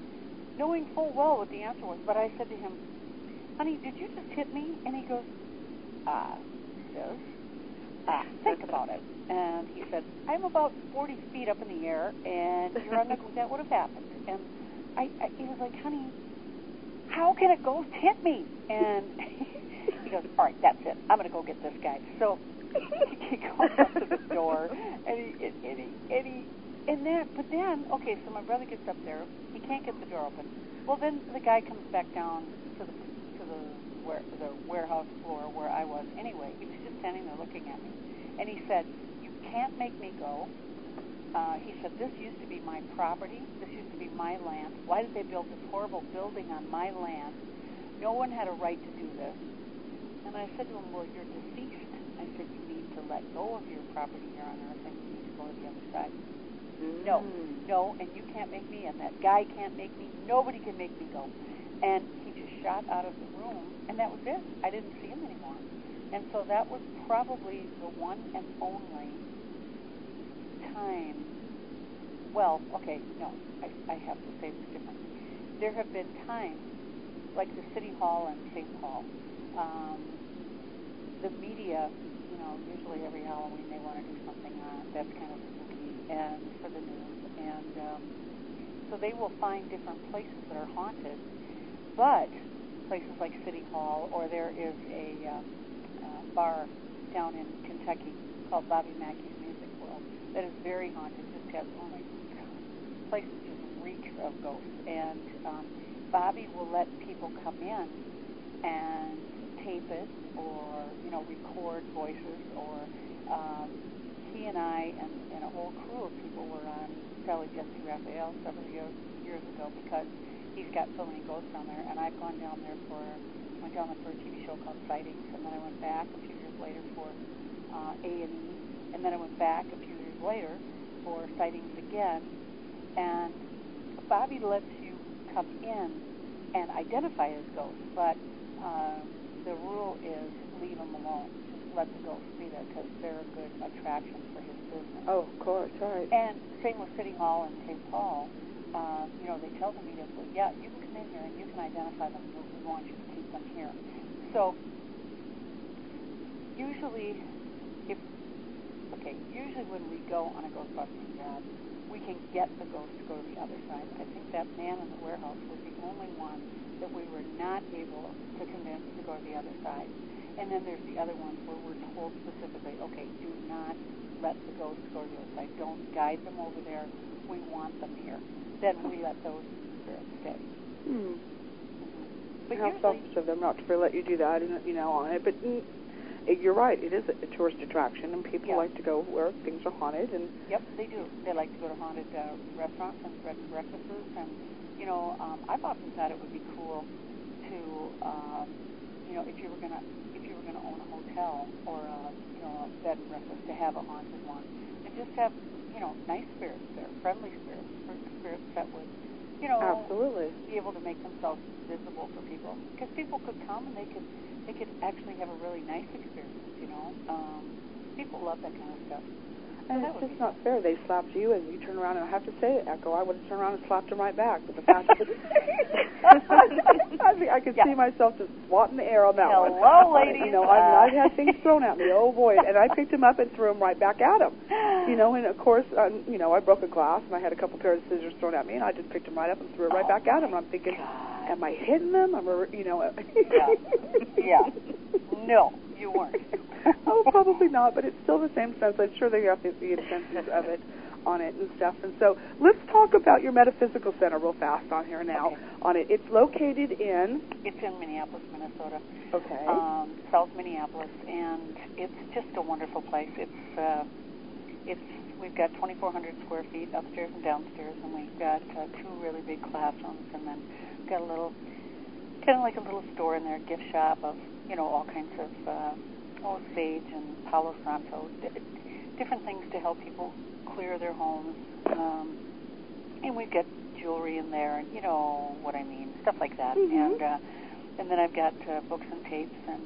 knowing full well what the answer was, but I said to him, honey, did you just hit me? And he goes, ah, yes. Ah, think about it. And he said, I'm about 40 feet up in the air, and you're on the, that would have happened. And I, I, he was like, honey, how can a ghost hit me? And he goes, all right, that's it. I'm going to go get this guy. So he goes up to the door, and he, and he, and he, and then, but then, okay, so my brother gets up there. He can't get the door open. Well, then the guy comes back down to the where the warehouse floor where I was. Anyway, he was just standing there looking at me, and he said, "You can't make me go." Uh, he said, "This used to be my property. This used to be my land. Why did they build this horrible building on my land? No one had a right to do this." And I said to him, "Well, you're deceased." I said, "You need to let go of your property here on Earth, and you need to go to the other side." No, no, and you can't make me, and that guy can't make me. Nobody can make me go. And shot out of the room, and that was it. I didn't see him anymore. And so that was probably the one and only time. Well, okay, no, I, I have to say this differently. There have been times, like the City Hall in St. Paul, um, the media, you know, usually every Halloween they want to do something uh, that's kind of spooky and for the news, and um, so they will find different places that are haunted. But places like City Hall, or there is a um, uh, bar down in Kentucky called Bobby Mackey's Music World that is very haunted. Just has oh my god, places just reek of ghosts. And um, Bobby will let people come in and tape it, or you know, record voices, or um, he and I and, and a whole crew of people were on Sally Jessy Raphael several years years ago because he's got so many ghosts down there, and I've gone down there for went down there for a TV show called Sightings, and then I went back a few years later for uh, A and E, and then I went back a few years later for Sightings again, and Bobby lets you come in and identify as ghosts, but uh, the rule is leave them alone. Just let the ghosts be there because they're a good attraction for his business.
Oh, of course, right.
And same with City Hall and St. Paul. Uh, you know, they tell the media, well, yeah, you can come in here and you can identify them, we want you to keep them here. So usually, if okay, usually when we go on a Ghostbusting job, we can get the ghost to go to the other side. I think that man in the warehouse was the only one that we were not able to convince to go to the other side. And then there's the other ones where we're told specifically, okay, do not let the ghosts go to the side. Don't guide them over there. We want them here. Then we let those spirits stay.
Hmm.
But
How
usually,
selfish of them not to let you do that, and you know, on it. But mm, it, you're right; it is a, tourist attraction, and people
Yeah.
like to go where things are haunted. And
Yep, they do. They like to go to haunted uh, restaurants and breakfasts, and you know, um, I've often thought it would be cool to, um, you know, if you were gonna were gonna own a hotel or a you know a bed and breakfast to have a haunted one, and just have you know nice spirits there, friendly spirits, spirits that would, you know,
absolutely,
be able to make themselves visible for people because people could come and they could they could actually have a really nice experience. You know, um, people love that kind of stuff.
And
that
it's just not fair. They slapped you, and you turn around, and I have to say, it, Echo, I would have turned around and slapped him right back. But the fact that I, think I could
Yeah.
see myself just swatting the air on that one.
Hello, ladies.
You know, I mean, I've had things thrown at me. Oh boy, and I picked him up and threw him right back at him. You know, and of course, um, you know, I broke a glass and I had a couple pairs of scissors thrown at me, and I just picked him right up and threw it right
Oh,
back at him. And I'm thinking,
God.
am I hitting them? I'm, a, you know,
Yeah. Yeah. No, you weren't.
oh, probably not, but it's still the same sense. I'm sure they have the, the intentions of it on it and stuff. And so let's talk about your metaphysical center real fast on here now.
Okay.
On it, it's located in.
It's in Minneapolis, Minnesota,
Okay.
um, South Minneapolis, and it's just a wonderful place. It's uh, it's we've got 2,400 square feet upstairs and downstairs, and we've got uh, two really big classrooms, and then we've got a little kind of like a little store in there, gift shop of you know all kinds of uh, oh sage and Palo Santo, d- different things to help people clear their homes. Um, and we've got jewelry in there, and you know what I mean, stuff like that.
Mhm.
And uh, and then I've got uh, books and tapes and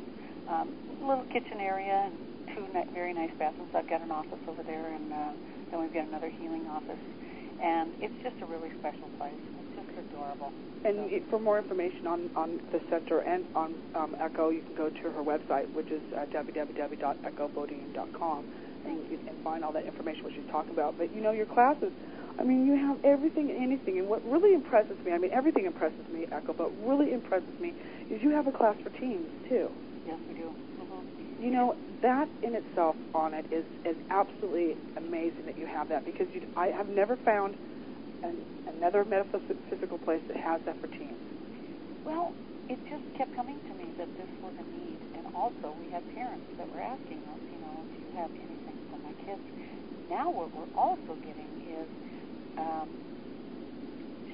um, a little kitchen area and two ni- very nice bathrooms. I've got an office over there, and uh, then we've got another healing office. And it's just a really special place. Adorable.
And
So-
for more information on, on the center and on um, Echo, you can go to her website, which is uh, www.echobodine.com, and you can find all that information what she's talking about. But you know, your classes, I mean, you have everything and anything. And what really impresses me, I mean, everything impresses me, Echo, but really impresses me is you have a class for teens too.
Yes, we do. hmm
You know, that in itself on it is, is absolutely amazing that you have that because you, I have never found an, another metaphysical place that has that for teens.
Well, it just kept coming to me that this was a need, and also we had parents that were asking us, you know, do you have anything for my kids? Now what we're also getting is, um,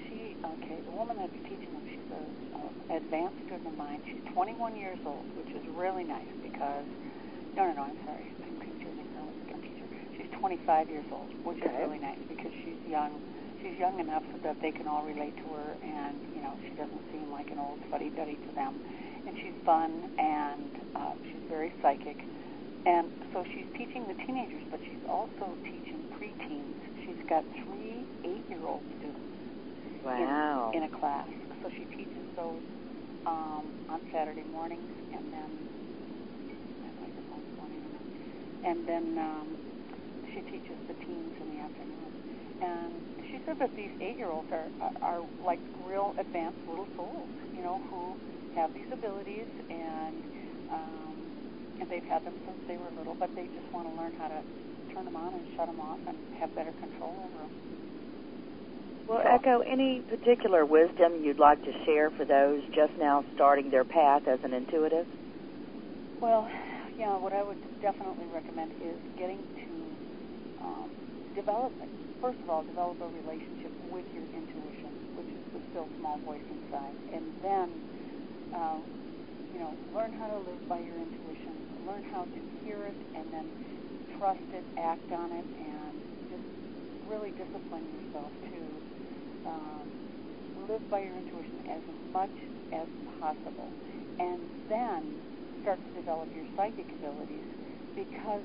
she, okay, the woman that's teaching them, she's a, a advanced student of mine. She's 21 years old, which is really nice because, no, no, no, I'm sorry, I'm confusing her with a teacher. She's 25 years old, which is really nice because she's young she's young enough so that they can all relate to her and you know she doesn't seem like an old fuddy-duddy to them and she's fun and uh, she's very psychic and so she's teaching the teenagers but she's also teaching preteens she's got three eight-year-old students
Wow.
in, in a class so she teaches those um, on Saturday mornings, and then my microphone's going in and out. And then um, she teaches the teens in the afternoon. And she said that these eight-year-olds are, are are like real advanced little souls, you know, who have these abilities and um, and they've had them since they were little, but they just want to learn how to turn them on and shut them off and have better control over them.
Well, Echo, any particular wisdom you'd like to share for those just now starting their path as an intuitive?
Well, yeah, what I would definitely recommend is getting to um, develop, first of all, develop a relationship with your intuition, which is the still small voice inside, and then, um, you know, learn how to live by your intuition, learn how to hear it, and then trust it, act on it, and just really discipline yourself to um, live by your intuition as much as possible, and then start to develop your psychic abilities because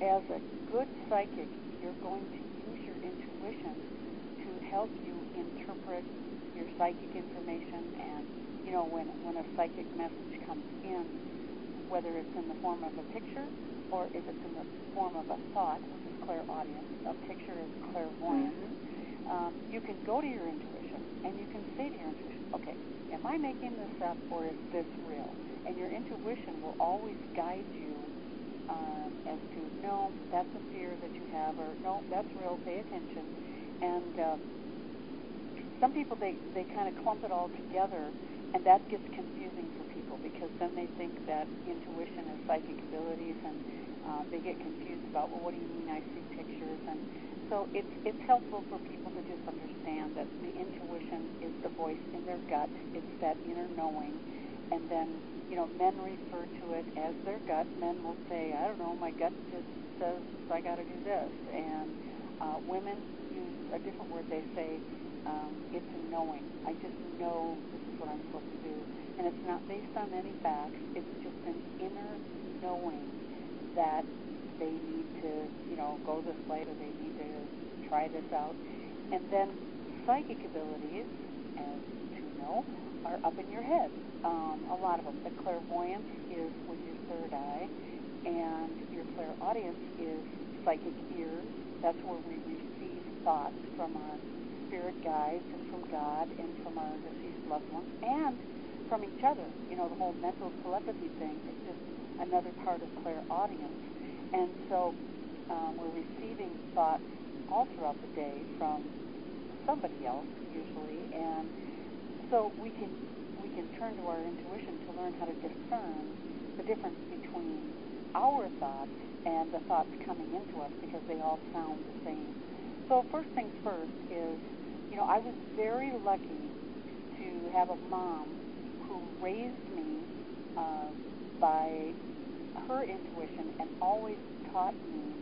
as a good psychic, you're going to intuition to help you interpret your psychic information and you know when when a psychic message comes in whether it's in the form of a picture or if it's in the form of a thought which is clairaudience a picture is clairvoyance
Mm-hmm.
um, you can go to your intuition and you can say to your intuition okay am I making this up or is this real and your intuition will always guide you um, as to no, that's a fear that you have, or no, that's real. Pay attention. And um, some people they they kind of clump it all together, and that gets confusing for people because then they think that intuition is psychic abilities, and uh, they get confused about well, what do you mean I see pictures? And so it's it's helpful for people to just understand that the intuition is the voice in their gut. It's that inner knowing, and then you know, men refer to it as their gut. Men will say, I don't know, my gut just says I got to do this. And uh, women use a different word. They say, um, it's a knowing. I just know this is what I'm supposed to do. And it's not based on any facts. It's just an inner knowing that they need to, you know, go this way or they need to try this out. And then psychic abilities, as to know, are up in your head. Um, a lot of them. The clairvoyance is with your third eye, and your clairaudience is psychic ears. That's where we receive thoughts from our spirit guides and from God and from our deceased loved ones and from each other. You know, the whole mental telepathy thing is just another part of clairaudience. And so um, we're receiving thoughts all throughout the day from somebody else, usually, and so we can we can turn to our intuition to learn how to discern the difference between our thoughts and the thoughts coming into us because they all sound the same. So first things first is, you know, I was very lucky to have a mom who raised me uh, by her intuition and always taught me,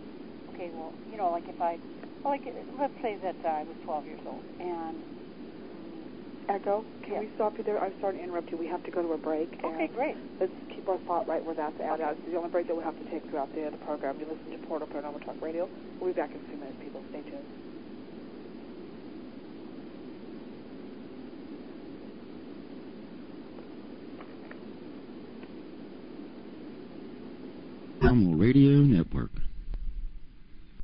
okay, well, you know, like if I, like let's say that I was 12 years old and
Echo, can
Yeah.
we stop you there? I'm sorry to interrupt you. We have to go to a break.
okay,
and
great.
Let's keep our thought right where that's at. It's the only break that we'll have to take throughout the, the program. You listen to Portal Paranormal Talk Radio. We'll be back in a few minutes, people. Stay tuned.
Paranormal Radio Network.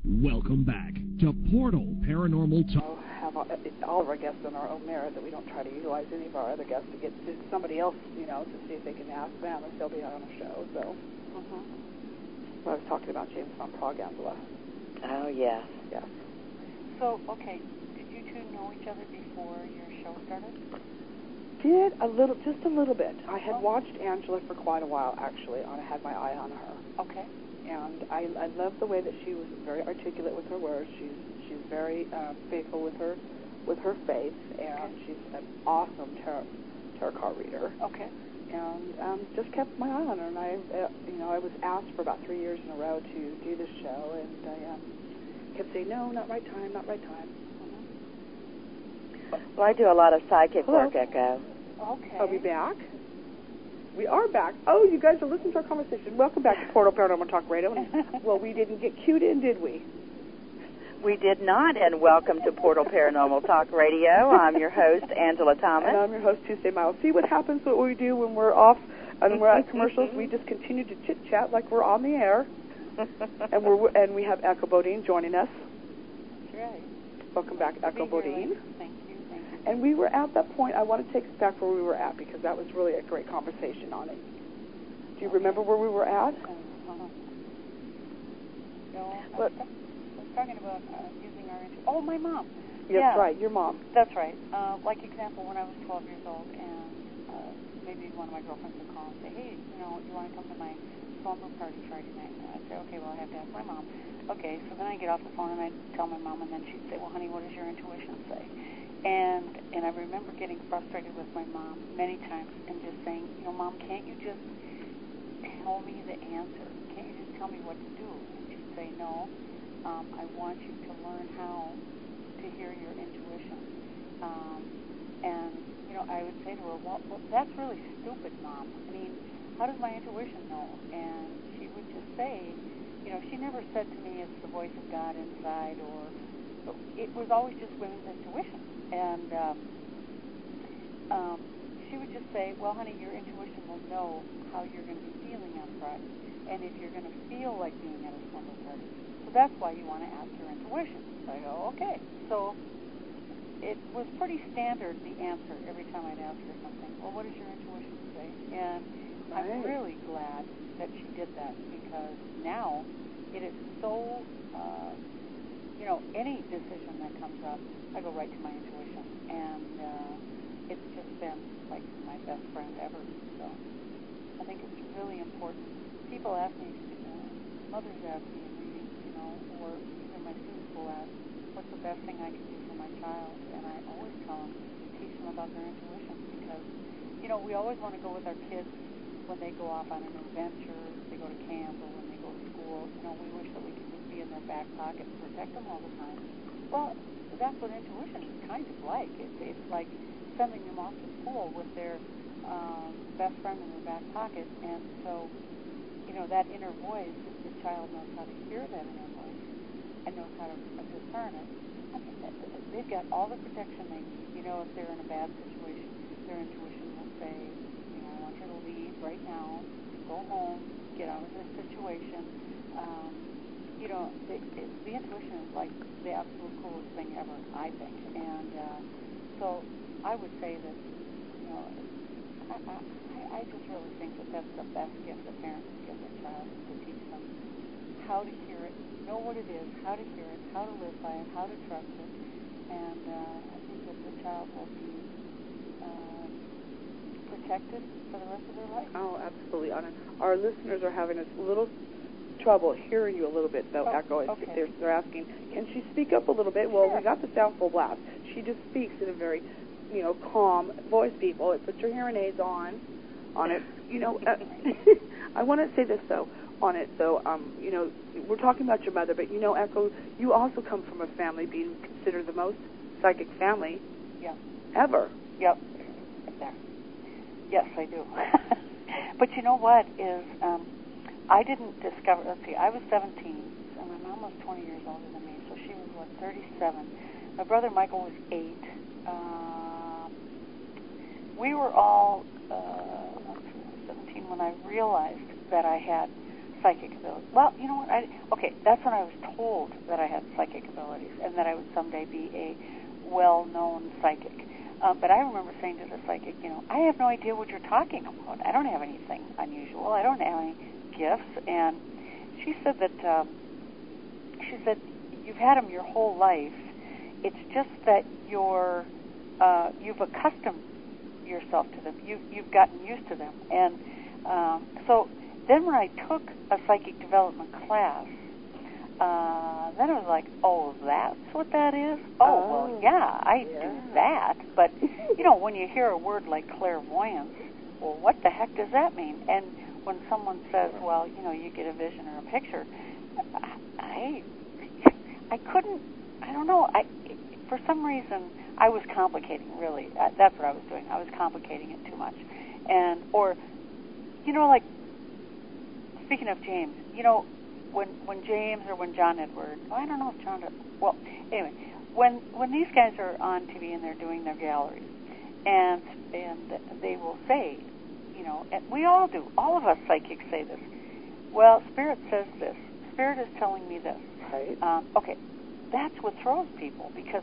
Welcome back to Portal Paranormal Talk.
We'll all, all of our guests on our own merit that we don't try to utilize any of our other guests to get to somebody else, you know, to see if they can ask them if they'll be on a show. So
Mm-hmm.
I was talking about James Van Praagh, Angela.
Oh, yes.
Yes.
So, okay, did you two know each other before your show started?
Did a little, just a little bit. I had
Oh.
watched Angela for quite a while, actually. and I had my eye on her.
Okay.
And I, I love the way that she was very articulate with her words. She's she's very um, faithful with her with her faith, and
Okay.
she's an awesome tarot tarot card reader.
Okay.
And um, just kept my eye on her. And I, uh, you know, I was asked for about three years in a row to do this show, and I um, kept saying no, not right time, not right time.
Well, I do a lot of psychic
Hello.
work, Echo.
Okay.
Are we back? We are back. Oh, you guys are listening to our conversation. Welcome back to Portal Paranormal Talk Radio. Well, we didn't get cued in, did we?
We did not, and welcome to Portal Paranormal Talk Radio. I'm your host, Angela Thomas.
And I'm your host, Tuesday Miles. See what happens, what we do when we're off and we're at commercials? we just continue to chit chat like we're on the air. and we're and we have Echo Bodine joining us.
That's right.
Welcome back, Echo Bodine.
Thank. Thank you.
And we were at that point. I want to take us back where we were at because that was really a great conversation on it. Do you remember where we were at?
Uh-huh. No,
But-
I was talking about uh, using our intuition. Oh, my mom.
Yes,
Yeah.
right. Your mom.
That's right. Uh, like example, when I was 12 years old, and uh, maybe one of my girlfriends would call and say, "Hey, you know, you want to come to my slumber party Friday night?" And I'd say, "Okay, well, I have to ask my mom." Okay, so then I get off the phone and I tell my mom, and then she'd say, "Well, honey, what does your intuition say?" And and I remember getting frustrated with my mom many times and just saying, "You know, mom, can't you just tell me the answer? Can't you just tell me what to do?" And she'd say, "No, um, I want you to learn how to hear your intuition." Um, and you know, I would say to her, "Well, well, that's really stupid, mom. I mean, how does my intuition know?" And she would just say, you know, she never said to me it's the voice of God inside, or it was always just women's intuition. And um, um, she would just say, "Well, honey, your intuition will know how you're going to be feeling on Friday, and if you're going to feel like being at a slumber party. So that's why you want to ask your intuition." So I go, "Okay." So it was pretty standard the answer every time I'd ask her something. Well, what does your intuition say? And I'm really glad that she did that because now it is so. Uh, you know, any decision that comes up, I go right to my intuition, and uh, it's just been like my best friend ever. So I think it's really important. People ask me, uh, mothers ask me you know, or even my students will ask, what's the best thing I can do for my child? And I always tell them, teach them about their intuition because, you know, we always want to go with our kids when they go off on an adventure, they go to camp, or when they go to school. You know, we wish that we could their back pocket and protect them all the time. Well, that's what intuition is kind of like. It's, it's like sending them off to school with their um, best friend in their back pocket. And so, you know, that inner voice, the child knows how to hear that inner voice and knows how to uh, discern it, they've got all the protection they need. You know, if they're in a bad situation, their intuition will say, you know, I want you to leave right now, go home, get out of this situation. Um, you know, the, the, intuition is like the absolute coolest thing ever, I think. And uh, so I would say that, you know, I, I, I- just really think that that's the best gift that parents can give their child is to teach them how to hear it, know what it is, how to hear it, how to live by it, how to trust it. And uh, I think that the child will be um, protected for the rest of their life.
Oh, absolutely. Anna. Our listeners are having a little trouble hearing you a little bit, though,
Oh,
Echo.
Okay.
they're, they're asking, can she speak up a little bit? Well,
Sure.
we got the sound full blast. She just speaks in a very, you know, calm voice, people. Put your hearing aids on, on it. You know, uh, I want to say this, though, on it. So, um, you know, we're talking about your mother, but, you know, Echo, you also come from a family being considered the most psychic family
Yeah.
ever.
Yep. There. Yes, I do. but you know what is um I didn't discover let's see, I was seventeen and my mom was twenty years older than me, so she was what, thirty seven. My brother Michael was eight. Um we were all uh let's see, I was seventeen when I realized that I had psychic abilities. Well, you know what? I okay, that's when I was told that I had psychic abilities and that I would someday be a well-known psychic. Um, but I remember saying to the psychic, you know, I have no idea what you're talking about. I don't have anything unusual. I don't have any gifts. And she said that um, she said you've had them your whole life. It's just that you're uh, you've accustomed yourself to them. You've you've gotten used to them. And um, so then when I took a psychic development class, uh, then I was like, oh, that's what that is? Oh,
Oh,
well, yeah, I
yeah.
do that. But, you know, when you hear a word like clairvoyance, well, what the heck does that mean? And when someone says, well, you know, you get a vision or a picture, I, I couldn't, I don't know, I, for some reason, I was complicating, really. Uh, that's what I was doing. I was complicating it too much. And, or, you know, like, speaking of James, you know, when when James or when John Edward, oh, I don't know if John. Well, anyway, when when these guys are on TV and they're doing their galleries, and and they will say, you know, and we all do. All of us psychics say this. Well, spirit says this. Spirit is telling me this.
Right.
Um, okay, that's what throws people because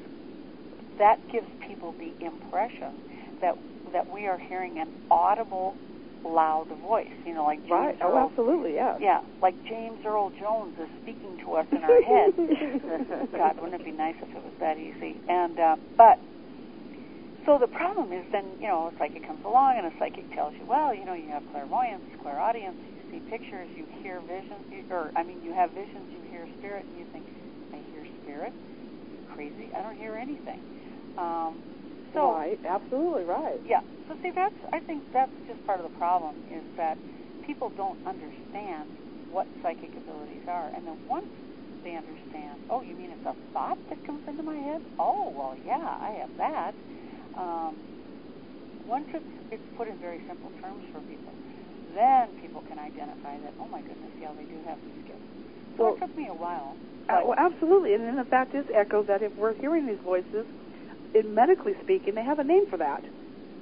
that gives people the impression that that we are hearing an audible, loud voice. You know, like James
right.
Earl,
Oh, absolutely. Yeah.
yeah, like James Earl Jones is speaking to us in our head. God, wouldn't it be nice if it was that easy? And uh, but so the problem is then you know a psychic comes along and a psychic tells you, well, you know, you have clairvoyance, clairaudience, you see pictures, you hear visions, you, or I mean, you have visions, you hear spirit, and you think, I hear spirit. Crazy, I don't hear anything. Um, so
right. Absolutely right.
yeah. So see, that's I think that's just part of the problem is that people don't understand what psychic abilities are, and then once they understand, oh, you mean it's a thought that comes into my head? Oh, well, yeah, I have that. Um, once it's it's put in very simple terms for people, then people can identify that. Oh my goodness, yeah, they do have these gifts. So
Well-
it took me a while.
Uh, well, absolutely. And then the fact is, Echo, that if we're hearing these voices, in medically speaking, they have a name for that.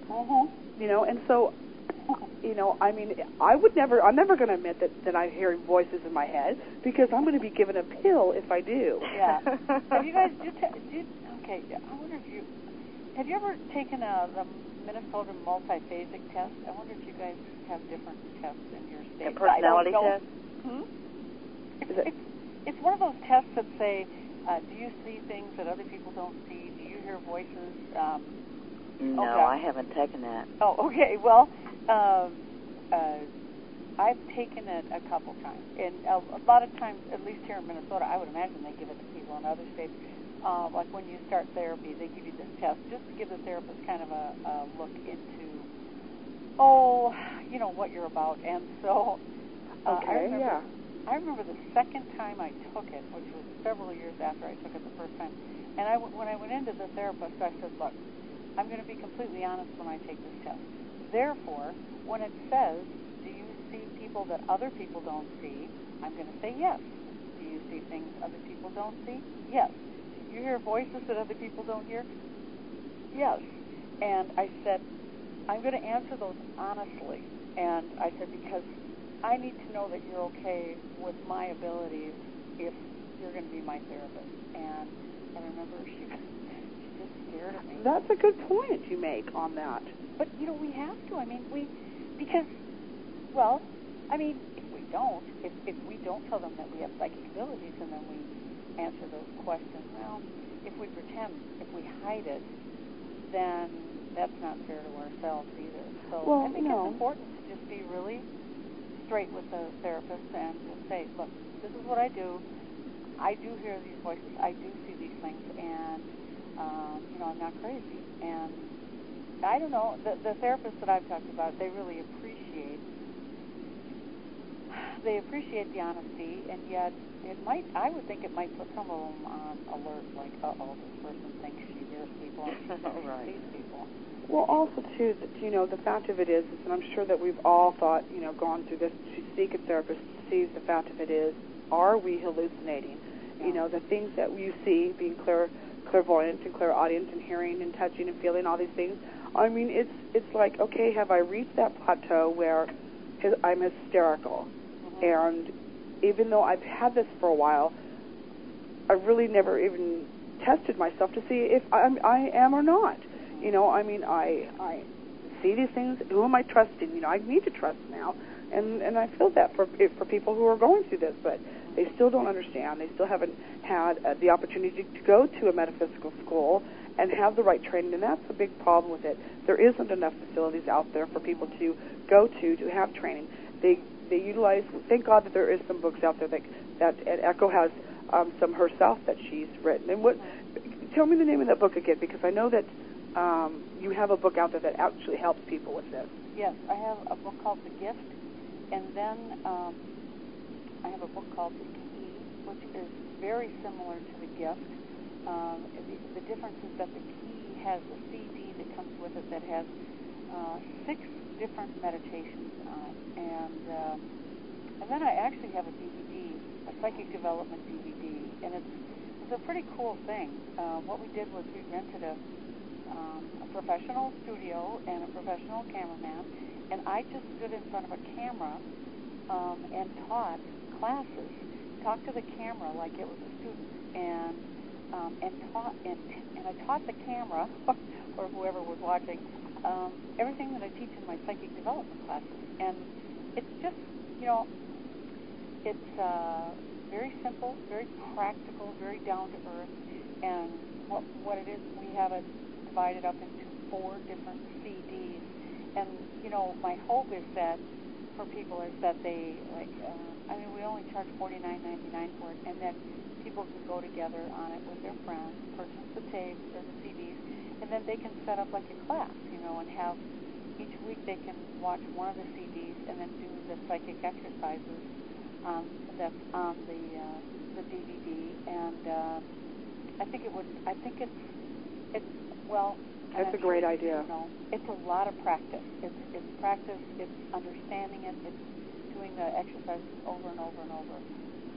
Mhm.
You know, and so, you know, I mean, I would never, I'm never going to admit that, that I'm hearing voices in my head because I'm going to be given a pill if I do.
Yeah. have you guys ta- do okay? I wonder if you have you ever taken a the Minnesota multiphasic test? I wonder if you guys have different tests in your state.
A personality
I don't know.
test?
Hmm? It's,
it-
it's, it's one of those tests that say, uh, do you see things that other people don't see? Do you hear voices? Um,
No,
Okay.
I haven't taken that.
Oh, okay. Well, um, uh, I've taken it a couple times, and a, a lot of times, at least here in Minnesota, I would imagine they give it to people in other states. Uh, like when you start therapy, they give you this test just to give the therapist kind of a, a look into, oh, you know what you're about. And so, uh, I remember,
yeah.
I remember the second time I took it, which was several years after I took it the first time. And I, when I went into the therapist, I said, look, I'm going to be completely honest when I take this test. Therefore, when it says, do you see people that other people don't see? I'm going to say yes. Do you see things other people don't see? Yes. You hear voices that other people don't hear? Yes. And I said, I'm going to answer those honestly. And I said, because I need to know that you're okay with my abilities if you're going to be my therapist. And I remember she, she just stared at me.
That's a good point you make on that.
But you know, we have to. I mean, we because well, I mean, if we don't, if if we don't tell them that we have psychic abilities, and then we answer those questions, well, if we pretend, if we hide it, then that's not fair to ourselves either. So
Well,
I think
no.
it's important to just be really straight with the therapist and just say, look, this is what I do. I do hear these voices. I do see these things, and um, you know, I'm not crazy. And I don't know. The, the therapists that I've talked about, they really appreciate. They appreciate the honesty, and yet it might. I would think it might put some of them on alert, like, uh oh, this person thinks she hears people and she thinks
Right.
she sees people.
Well, also too, that you know, the fact of it is, is, and I'm sure that we've all thought, you know, gone through this to seek a therapist to see the fact of it is, are we hallucinating? You know, the things that you see, being clear, clairvoyant and clairaudient and hearing and touching and feeling all these things. I mean, it's it's like, okay, have I reached that plateau where I'm hysterical? And even though I've had this for a while, I really never even tested myself to see if I'm, I am or not. You know, I mean, I I see these things. Who am I trusting? You know, I need to trust now, and and I feel that for for people who are going through this, but they still don't understand. They still haven't had uh, the opportunity to go to a metaphysical school and have the right training, and that's a big problem with it. There isn't enough facilities out there for people to go to to have training. They they utilize. Thank God that there is some books out there that that and Echo has um, some herself that she's written. And what? Tell me the name of that book again, because I know that um, you have a book out there that actually helps people with this.
Yes, I have a book called The Gift, and then um, I have a book called The Key, which is very similar to The Gift. Um, the, the difference is that The Key has a CD that comes with it that has uh, six different meditations on and um, and then I actually have a DVD, a psychic development DVD, and it's it's a pretty cool thing. Uh, what we did was we rented a um, a professional studio and a professional cameraman, and I just stood in front of a camera um, and taught classes, talked to the camera like it was a student, and um, and taught and and I taught the camera or whoever was watching um, everything that I teach in my psychic development classes, and it's just you know it's uh, very simple, very practical, very down to earth, and what what it is we have it divided up into four different CDs, and you know my hope is that for people is that they like uh, I mean we only charge forty nine ninety nine for it, and that people can go together on it with their friends, purchase the tapes or the CDs, and then they can set up like a class, you know, and have each week they can watch one of the CDs and then do the psychic exercises um, that's on the uh, the DVD, and uh, I think it would. I think it's it's well.
That's a great
sure
idea.
You know, it's a lot of practice. It's it's practice. It's understanding it. It's doing the exercises over and over and over.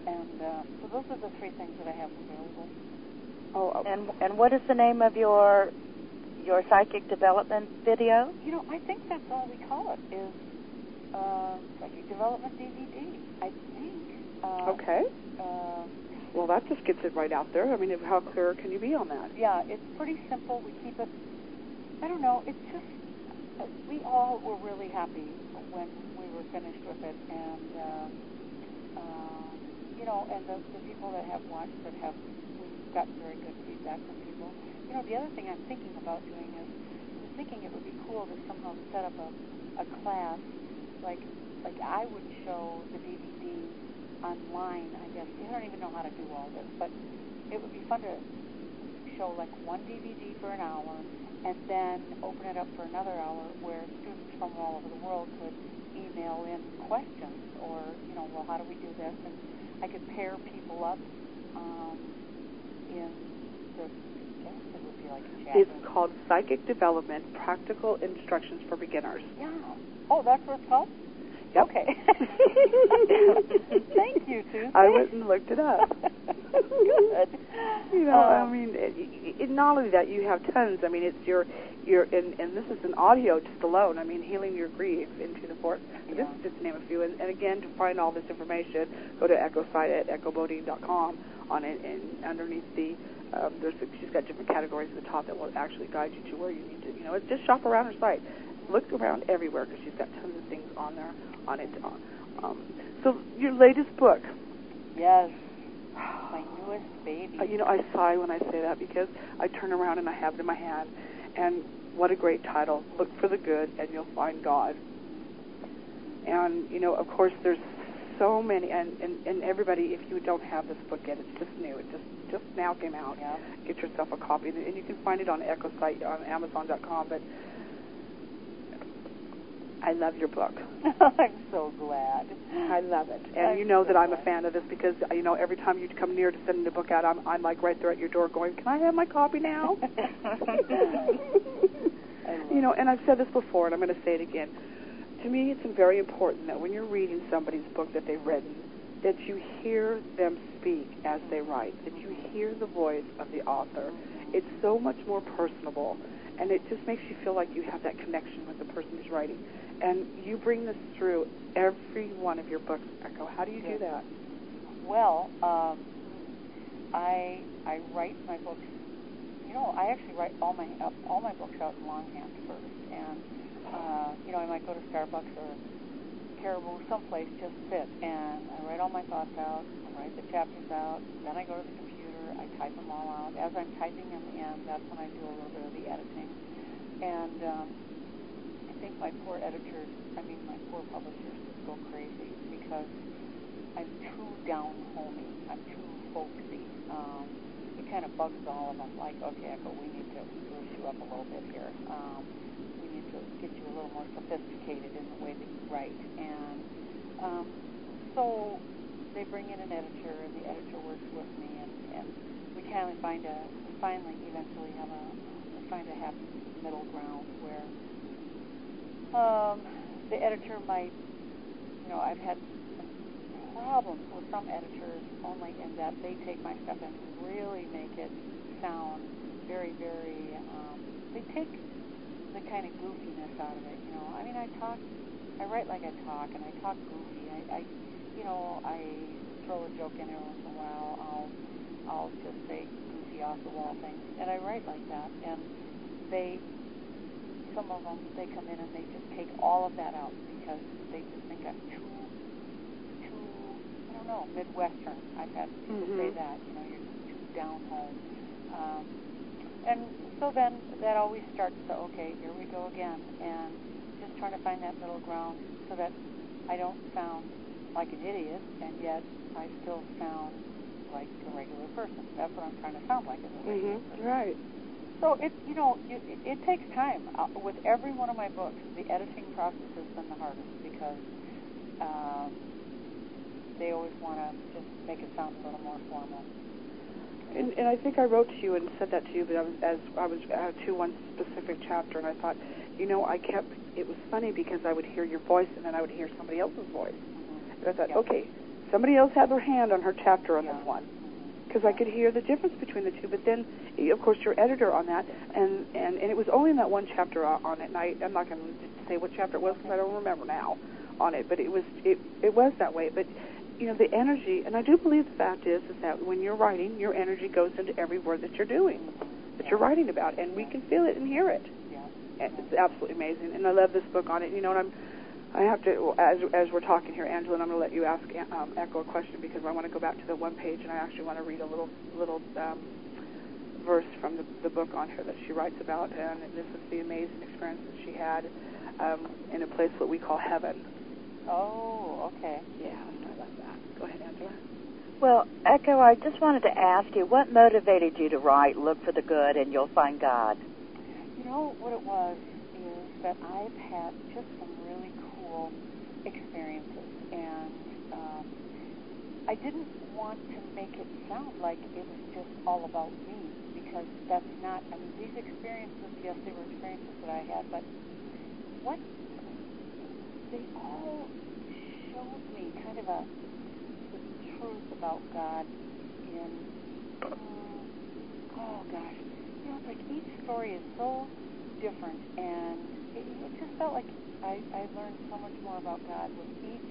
And uh, so those are the three things that I have available.
Oh, uh,
And and what is the name of your your psychic development video?
You know, I think that's all we call it is uh, psychic development DVD. I think. Uh,
okay.
Uh,
Well, that just gets it right out there. I mean, how clear can you be on that?
yeah, it's pretty simple. We keep it. I don't know. It's just uh, we all were really happy when we were finished with it, and uh, uh, you know, and the, the people that have watched it have we've gotten very good feedback from people. You know, the other thing I'm thinking about doing is I'm thinking it would be cool to somehow set up a, a class like like I would show the DVD online. I guess I don't even know how to do all this, but it would be fun to show like one DVD for an hour and then open it up for another hour where students from all over the world could email in questions or you know well how do we do this and I could pair people up um, in the
It's called Psychic Development Practical Instructions for Beginners.
yeah oh that's what it's called
Yep.
okay thank you Susan
I went and looked it up.
good
You know, I
Um,
mean, it, it, not only that, you have tons. I mean, it's your, your, and, and this is an audio just alone. I mean, healing your grief into the force. This is just to name a few. And, and again, to find all this information, go to Echo site at echobodine.com. On it, and underneath the, um, there's she's got different categories at the top that will actually guide you to where you need to. You know, it's just shop around her site. Look around everywhere because she's got tons of things on there on it. Um, so your latest book.
yes my newest baby
Uh, you know, I sigh when I say that because I turn around and I have it in my hand, and what a great title! Look for the good, and you'll find God. And you know, of course, there's so many, and, and and everybody. If you don't have this book yet, it's just new. It just just now came out.
yeah
Get yourself a copy, and you can find it on Echo site on Amazon.com. But I love your book.
I'm so glad.
I love it, and
I'm
you know that I'm a fan of this because you know every time you come near to sending the book out, I'm I'm like right there at your door going, "Can I have my copy now?" You know, and I've said this before, and I'm going to say it again. To me, it's very important that when you're reading somebody's book that they've written, that you hear them speak as they write, that you hear the voice of the author. It's so much more personable, and it just makes you feel like you have that connection with the person who's writing. And you bring this through every one of your books, Echo. How do you do that?
Well, um, I I write my books. You know, I actually write all my uh, all my books out in longhand first, and uh, you know, I might go to Starbucks or Caribou, someplace, just sit, and I write all my thoughts out. I write the chapters out. Then I go to the computer. I type them all out. As I'm typing them in, that's when I do a little bit of the editing. And um, I think my poor editors, I mean my poor publishers, just go crazy because I'm too down homey. I'm too folksy. Um, it kind of bugs all of them. Like, okay, Echo, we need to spruce you up a little bit here. Um, get you a little more sophisticated in the way that you write. And um, so they bring in an editor, and the editor works with me, and, and we kind of find a, finally eventually have a, find a happy middle ground where um, the editor might, you know, I've had problems with some editors only in that they take my stuff and really make it sound very, very. Um, they take the kind of goofiness out of it. You know, I mean, I talk, I write like I talk, and I talk goofy. I, I you know, I throw a joke in every once in a while. I'll, I'll just say goofy off the wall things, and I write like that. And they, some of them, they come in and they just take all of that out because they just think I'm too, too, I don't know, Midwestern. I've had people
Mhm.
say that. You know, you're too down home. Um, and so then that always starts to okay, here we go again, and just trying to find that middle ground so that I don't sound like an idiot, and yet I still sound like a regular person. That's what I'm trying to sound like as a regular
Mhm.
person.
Right.
So it, you know, it, it, it takes time. Uh, with every one of my books, the editing process has been the hardest because um, they always want to just make it sound a little more formal.
And, and I think I wrote to you and said that to you, but I was, as I was uh, to one specific chapter, and I thought, you know, I kept. It was funny because I would hear your voice, and then I would hear somebody else's voice,
Mm-hmm.
and I thought,
Yeah.
okay, somebody else had their hand on her chapter on
Yeah.
this one, because I could hear the difference between the two. But then, of course, your editor on that, and and and it was only in that one chapter on it, and I, I'm not going to say what chapter it was because I don't remember now on it, but it was it it was that way, but you know the energy and i do believe the fact is is that when you're writing your energy goes into every word that you're doing that you're writing about and we can feel it and hear it.
Yeah.
it's absolutely amazing and i love this book on it. You know and i'm i have to as as we're talking here angela and i'm going to let you ask um, echo a question because i want to go back to the one page and i actually want to read a little little um, verse from the, the book on her that she writes about and this is the amazing experience that she had um, in a place what we call heaven
Oh, okay.
yeah i love that go ahead angela
Well, Echo, I just wanted to ask you, what motivated you to write Look for the Good and You'll Find God?
You know what it was is that I've had just some really cool experiences, and um, I didn't want to make it sound like it was just all about me because that's not. I mean, these experiences, yes, they were experiences that I had, but what they all showed me kind of a the truth about God in. Um, oh gosh, you know, it's like each story is so different, and it, it just felt like I, I learned so much more about God with each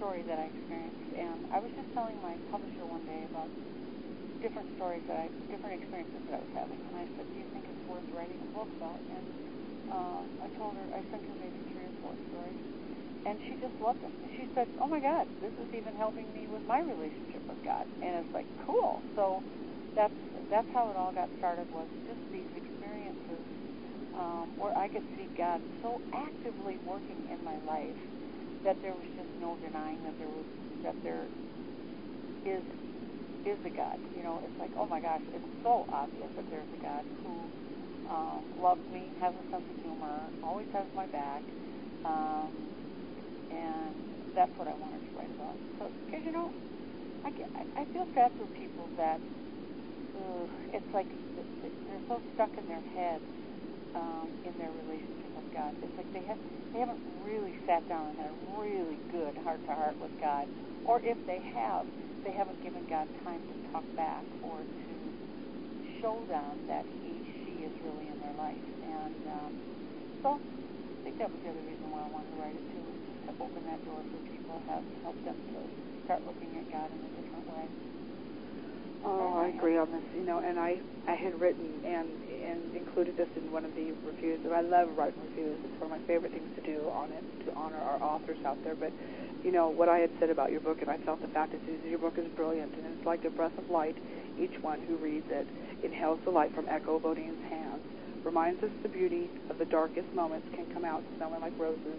story that I experienced. And I was just telling my publisher one day about different stories that I, different experiences that I was having, and I said, "Do you think it's worth writing a book about?" And um, I told her, I sent her maybe three or four stories, and she just loved them. She said, "Oh my God, this is even helping me with my relationship with God," and it's like cool. So that's that's how it all got started was just these experiences um, where I could see God so actively working in my life that there was just no denying that there was that there is is a God. You know, it's like oh my gosh, it's so obvious that there's a God who um, loves me, has a sense of humor, always has my back, um, and that's what I wanted to write about. Because you know, I, get, I feel sad for people that ugh, it's like th- th- they're so stuck in their head um, in their relationship with God. It's like they have they haven't really sat down and had a really good heart to heart with God, or if they have, they haven't given God time to talk back or to show them that He she is really in their life. And um, so I think that was the other reason why I wanted to write it too, open that door for people, have help them to start looking at God in a different way.
Oh, I agree on this. You know, and I I had written and and included this in one of the reviews. I love writing reviews. It's one of my favorite things to do on it to honor our authors out there. But you know what I had said about your book, and I felt the fact that your book is brilliant, and it's like a breath of light. Each one who reads it inhales the light from Echo Bodine's hands, reminds us the beauty of the darkest moments can come out smelling like roses.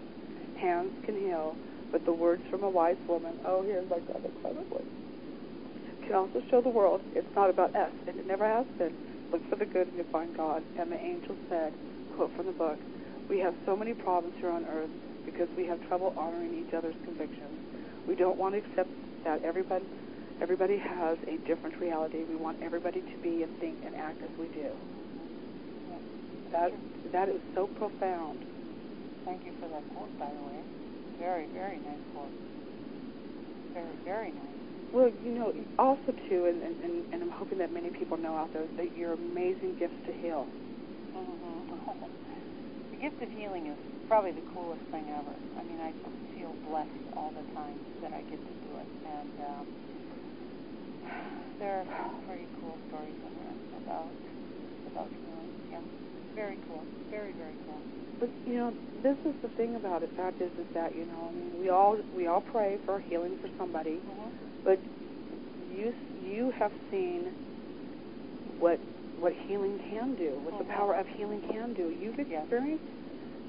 Hands can heal, but the words from a wise woman. Oh, here's my God, incredibly can also show the world it's not about us, and it never has been. Look for the good and you'll find God. And the angel said, quote from the book, We have so many problems here on earth because we have trouble honoring each other's convictions. We don't want to accept that everybody everybody has a different reality. We want everybody to be and think and act as we do. That that is so profound.
Thank you for that quote, by the way. Very, very nice quote. very, very nice.
Well, you know, also too, and, and, and, I'm hoping that many people know out there that you're amazing gifts to heal.
Mm-hmm. the gift of healing is probably the coolest thing ever. I mean, I feel blessed all the time that I get to do it, and um, there are some pretty cool stories in there about about healing. Yeah, very cool, very very cool.
But you know, this is the thing about it. Fact is, is that you know, I mean, we all we all pray for healing for somebody,
Mm-hmm.
but you you have seen what what healing can do, what the
Mhm.
power of healing can do. You've
Yes.
experienced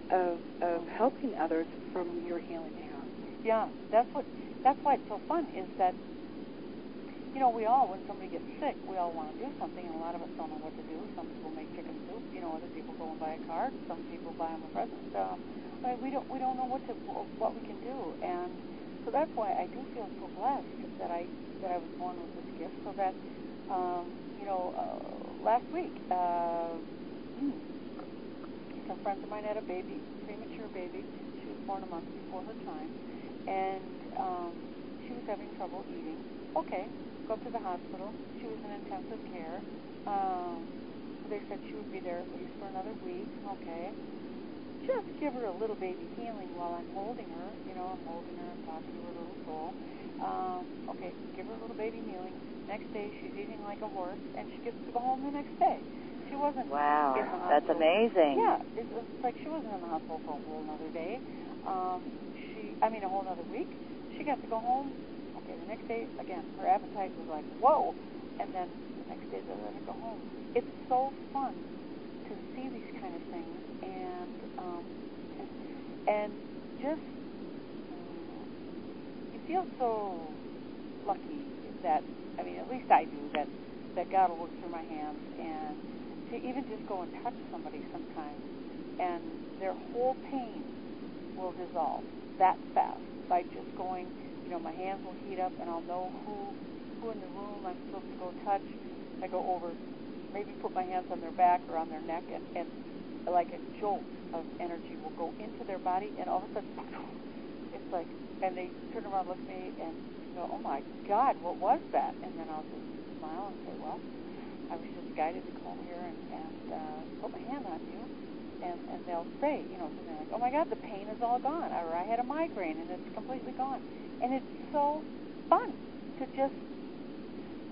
of of helping others from your healing hand.
Yeah, that's what that's why it's so fun is that you know, we all when somebody gets sick, we all want to do something and a lot of us don't know what to do. Some people make chicken soup, you know, other people go and buy a card, some people buy them a present. Um, but we don't we don't know what to what we can do and so that's why I do feel so blessed that I that I was born with this gift so that um, you know, uh, last week uh, hmm, some friends of mine had a baby, premature baby. She was born a month before her time, and um, she was having trouble eating. Okay, go to the hospital. She was in intensive care. Um, they said she would be there at least for another week. Okay, just give her a little baby healing while I'm holding her. You know, I'm holding her, I'm talking to her little soul. Um, okay, give her a little baby healing. Next day, she's eating like a horse, and she gets to go home the next day. She wasn't
Wow,
in the hospital.
that's amazing.
Yeah, it's, it's like she wasn't in the hospital for a whole another day. Um, she, I mean, a whole another week. She got to go home. Next day, again, her appetite was like, whoa. And then the next day, they let her go home. It's so fun to see these kind of things and um, and just you feel so lucky that I mean, at least I do that that God will work through my hands and to even just go and touch somebody sometimes and their whole pain will dissolve that fast by just going. Know, my hands will heat up and I'll know who who in the room I'm supposed to go touch. I go over, maybe put my hands on their back or on their neck, and, and like a jolt of energy will go into their body, and all of a sudden, it's like, and they turn around, look at me, and go, "Oh my God, what was that?" And then I'll just smile and say, "Well, I was just guided to come here and, and uh, put my hand on you." And and they'll say, you know, something like, "Oh my God, the pain is all gone," or "I had a migraine and it's completely gone," and it's so fun to just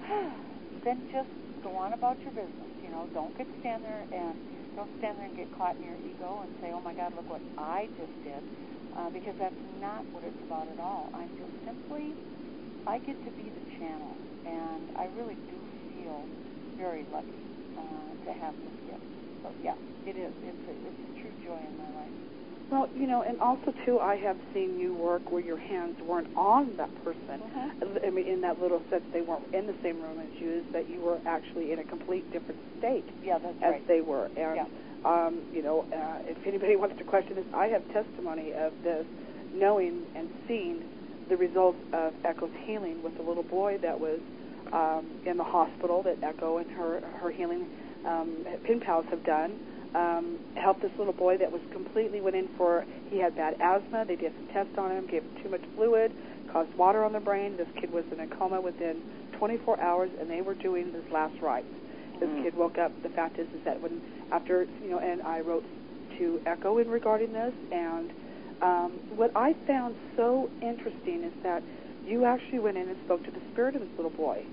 then just go on about your business. You know, don't get stand there and don't stand there and get caught in your ego and say, "Oh my God, look what I just did," uh, because that's not what it's about at all. I'm just simply, I get to be the channel, and I really do feel very lucky uh, to have this gift. So yeah, it is. It's a, it's a true joy in my life.
Well, you know, and also too, I have seen you work where your hands weren't on that person.
Mhm.
I mean, in that little sense, they weren't in the same room as you, is that you were actually in a complete different state
Yeah, that's
as
right.
they were. And
Yeah.
um, you know, uh, if anybody wants to question this, I have testimony of this, knowing and seeing the results of Echo's healing with the little boy that was um, in the hospital that Echo and her her healing um, pen pals have done. Um, helped this little boy that was completely went in for he had bad asthma. They did some tests on him, gave him too much fluid, caused water on the brain. This kid was in a coma within 24 hours, and they were doing his last rites. This
Mm.
kid woke up. The fact is, is that when after you know, and I wrote to Echo in regarding this, and um, what I found so interesting is that you actually went in and spoke to the spirit of this little boy,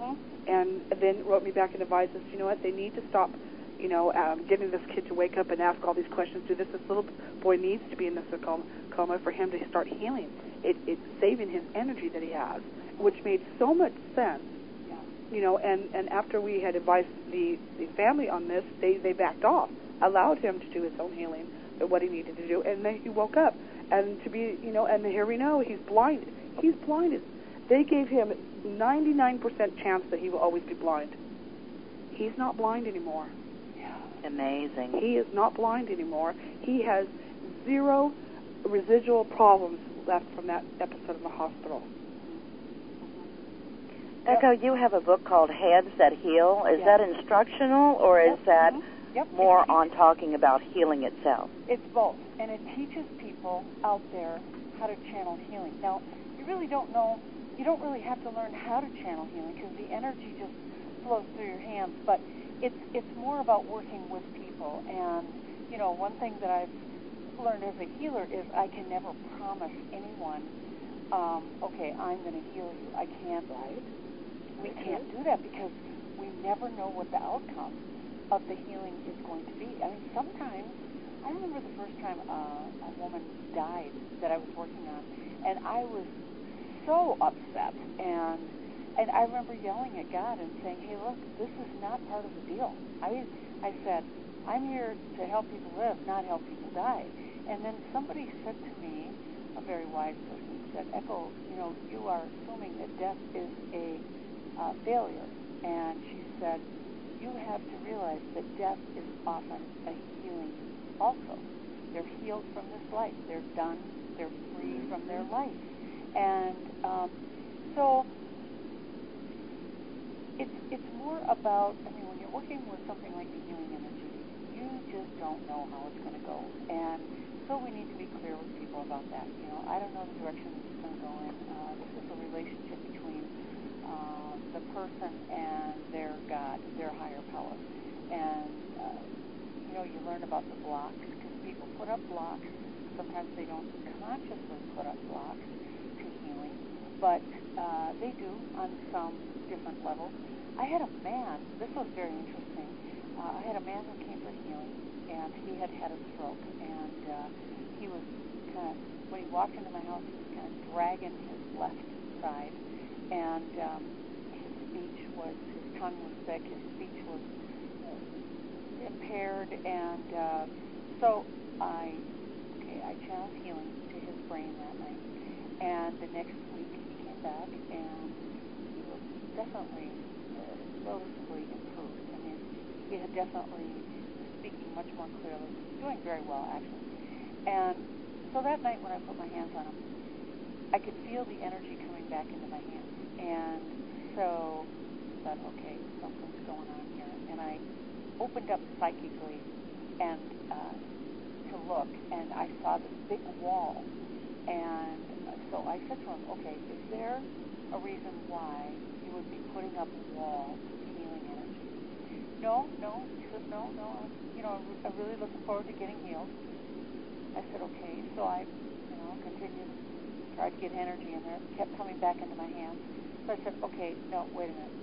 Mhm.
and then wrote me back and advised us, you know what, they need to stop, you know, um, getting this kid to wake up and ask all these questions. Do this? This little boy needs to be in this coma, for him to start healing. It, it's saving his energy that he has, which made so much sense
Yeah.
you know, and and after we had advised the the family on this, they they backed off, allowed him to do his own healing, what he needed to do, and then he woke up, and to be, you know, and here we know he's blinded. He's blinded. They gave him 99% chance that he will always be blind. He's not blind anymore.
Amazing.
He is not blind anymore. He has zero residual problems left from that episode in the hospital.
Echo, you have a book called Hands That Heal. Is
Yeah.
that instructional or is that
mhm. Yep.
more
It
on talking about healing itself?
It's both, and it teaches people out there how to channel healing. Now, you really don't know. You don't really have to learn how to channel healing because the energy just flows through your hands. But it's it's more about working with people. And you know, one thing that I've learned as a healer is I can never promise anyone, um, okay, I'm going to heal you. I can't.
Right.
We can't do that because we never know what the outcome of the healing is going to be. I mean, sometimes I remember the first time uh, a woman died that I was working on, and I was so upset and and I remember yelling at God and saying, "Hey, look, this is not part of the deal." I I said, "I'm here to help people live, not help people die." And then somebody said to me, a very wise person said, "Echo, you know, you are assuming that death is a uh, failure." And she said, "You have to realize that death is often a healing. Also, they're healed from this life. They're done. They're free from their life." And um, so it's it's more about I mean when you're working with something like the healing energy, you just don't know how it's going to go, and so we need to be clear with people about that. You know, I don't know the direction it's going to go in. Uh, this is a relationship between uh, the person and their God, their higher power, and uh, you know you learn about the blocks because people put up blocks. Sometimes they don't consciously put up blocks but uh, they do on some different levels. I had a man, this was very interesting. Uh, I had a man who came for healing, and he had had a stroke, and uh, he was kind of, when he walked into my house, he was kind of dragging his left side, and um, his speech was, his tongue was thick, his speech was uh, impaired, and uh, so I, okay, I channeled healing to his brain that night, and the next back, and he was definitely noticeably improved. I mean, he had definitely speaking much more clearly, doing very well actually. And so that night when I put my hands on him, I could feel the energy coming back into my hands. And so I thought, okay, something's going on here. And I opened up psychically and uh, to look, and I saw this big wall. And so I said to him, okay, is there a reason why you would be putting up a wall healing energy. No, no. He says, no, no. I'm, you know, I'm really looking forward to getting healed. I said, okay. So I, you know, continued, tried to get energy in there. It kept coming back into my hands. So I said, okay, no, wait a minute.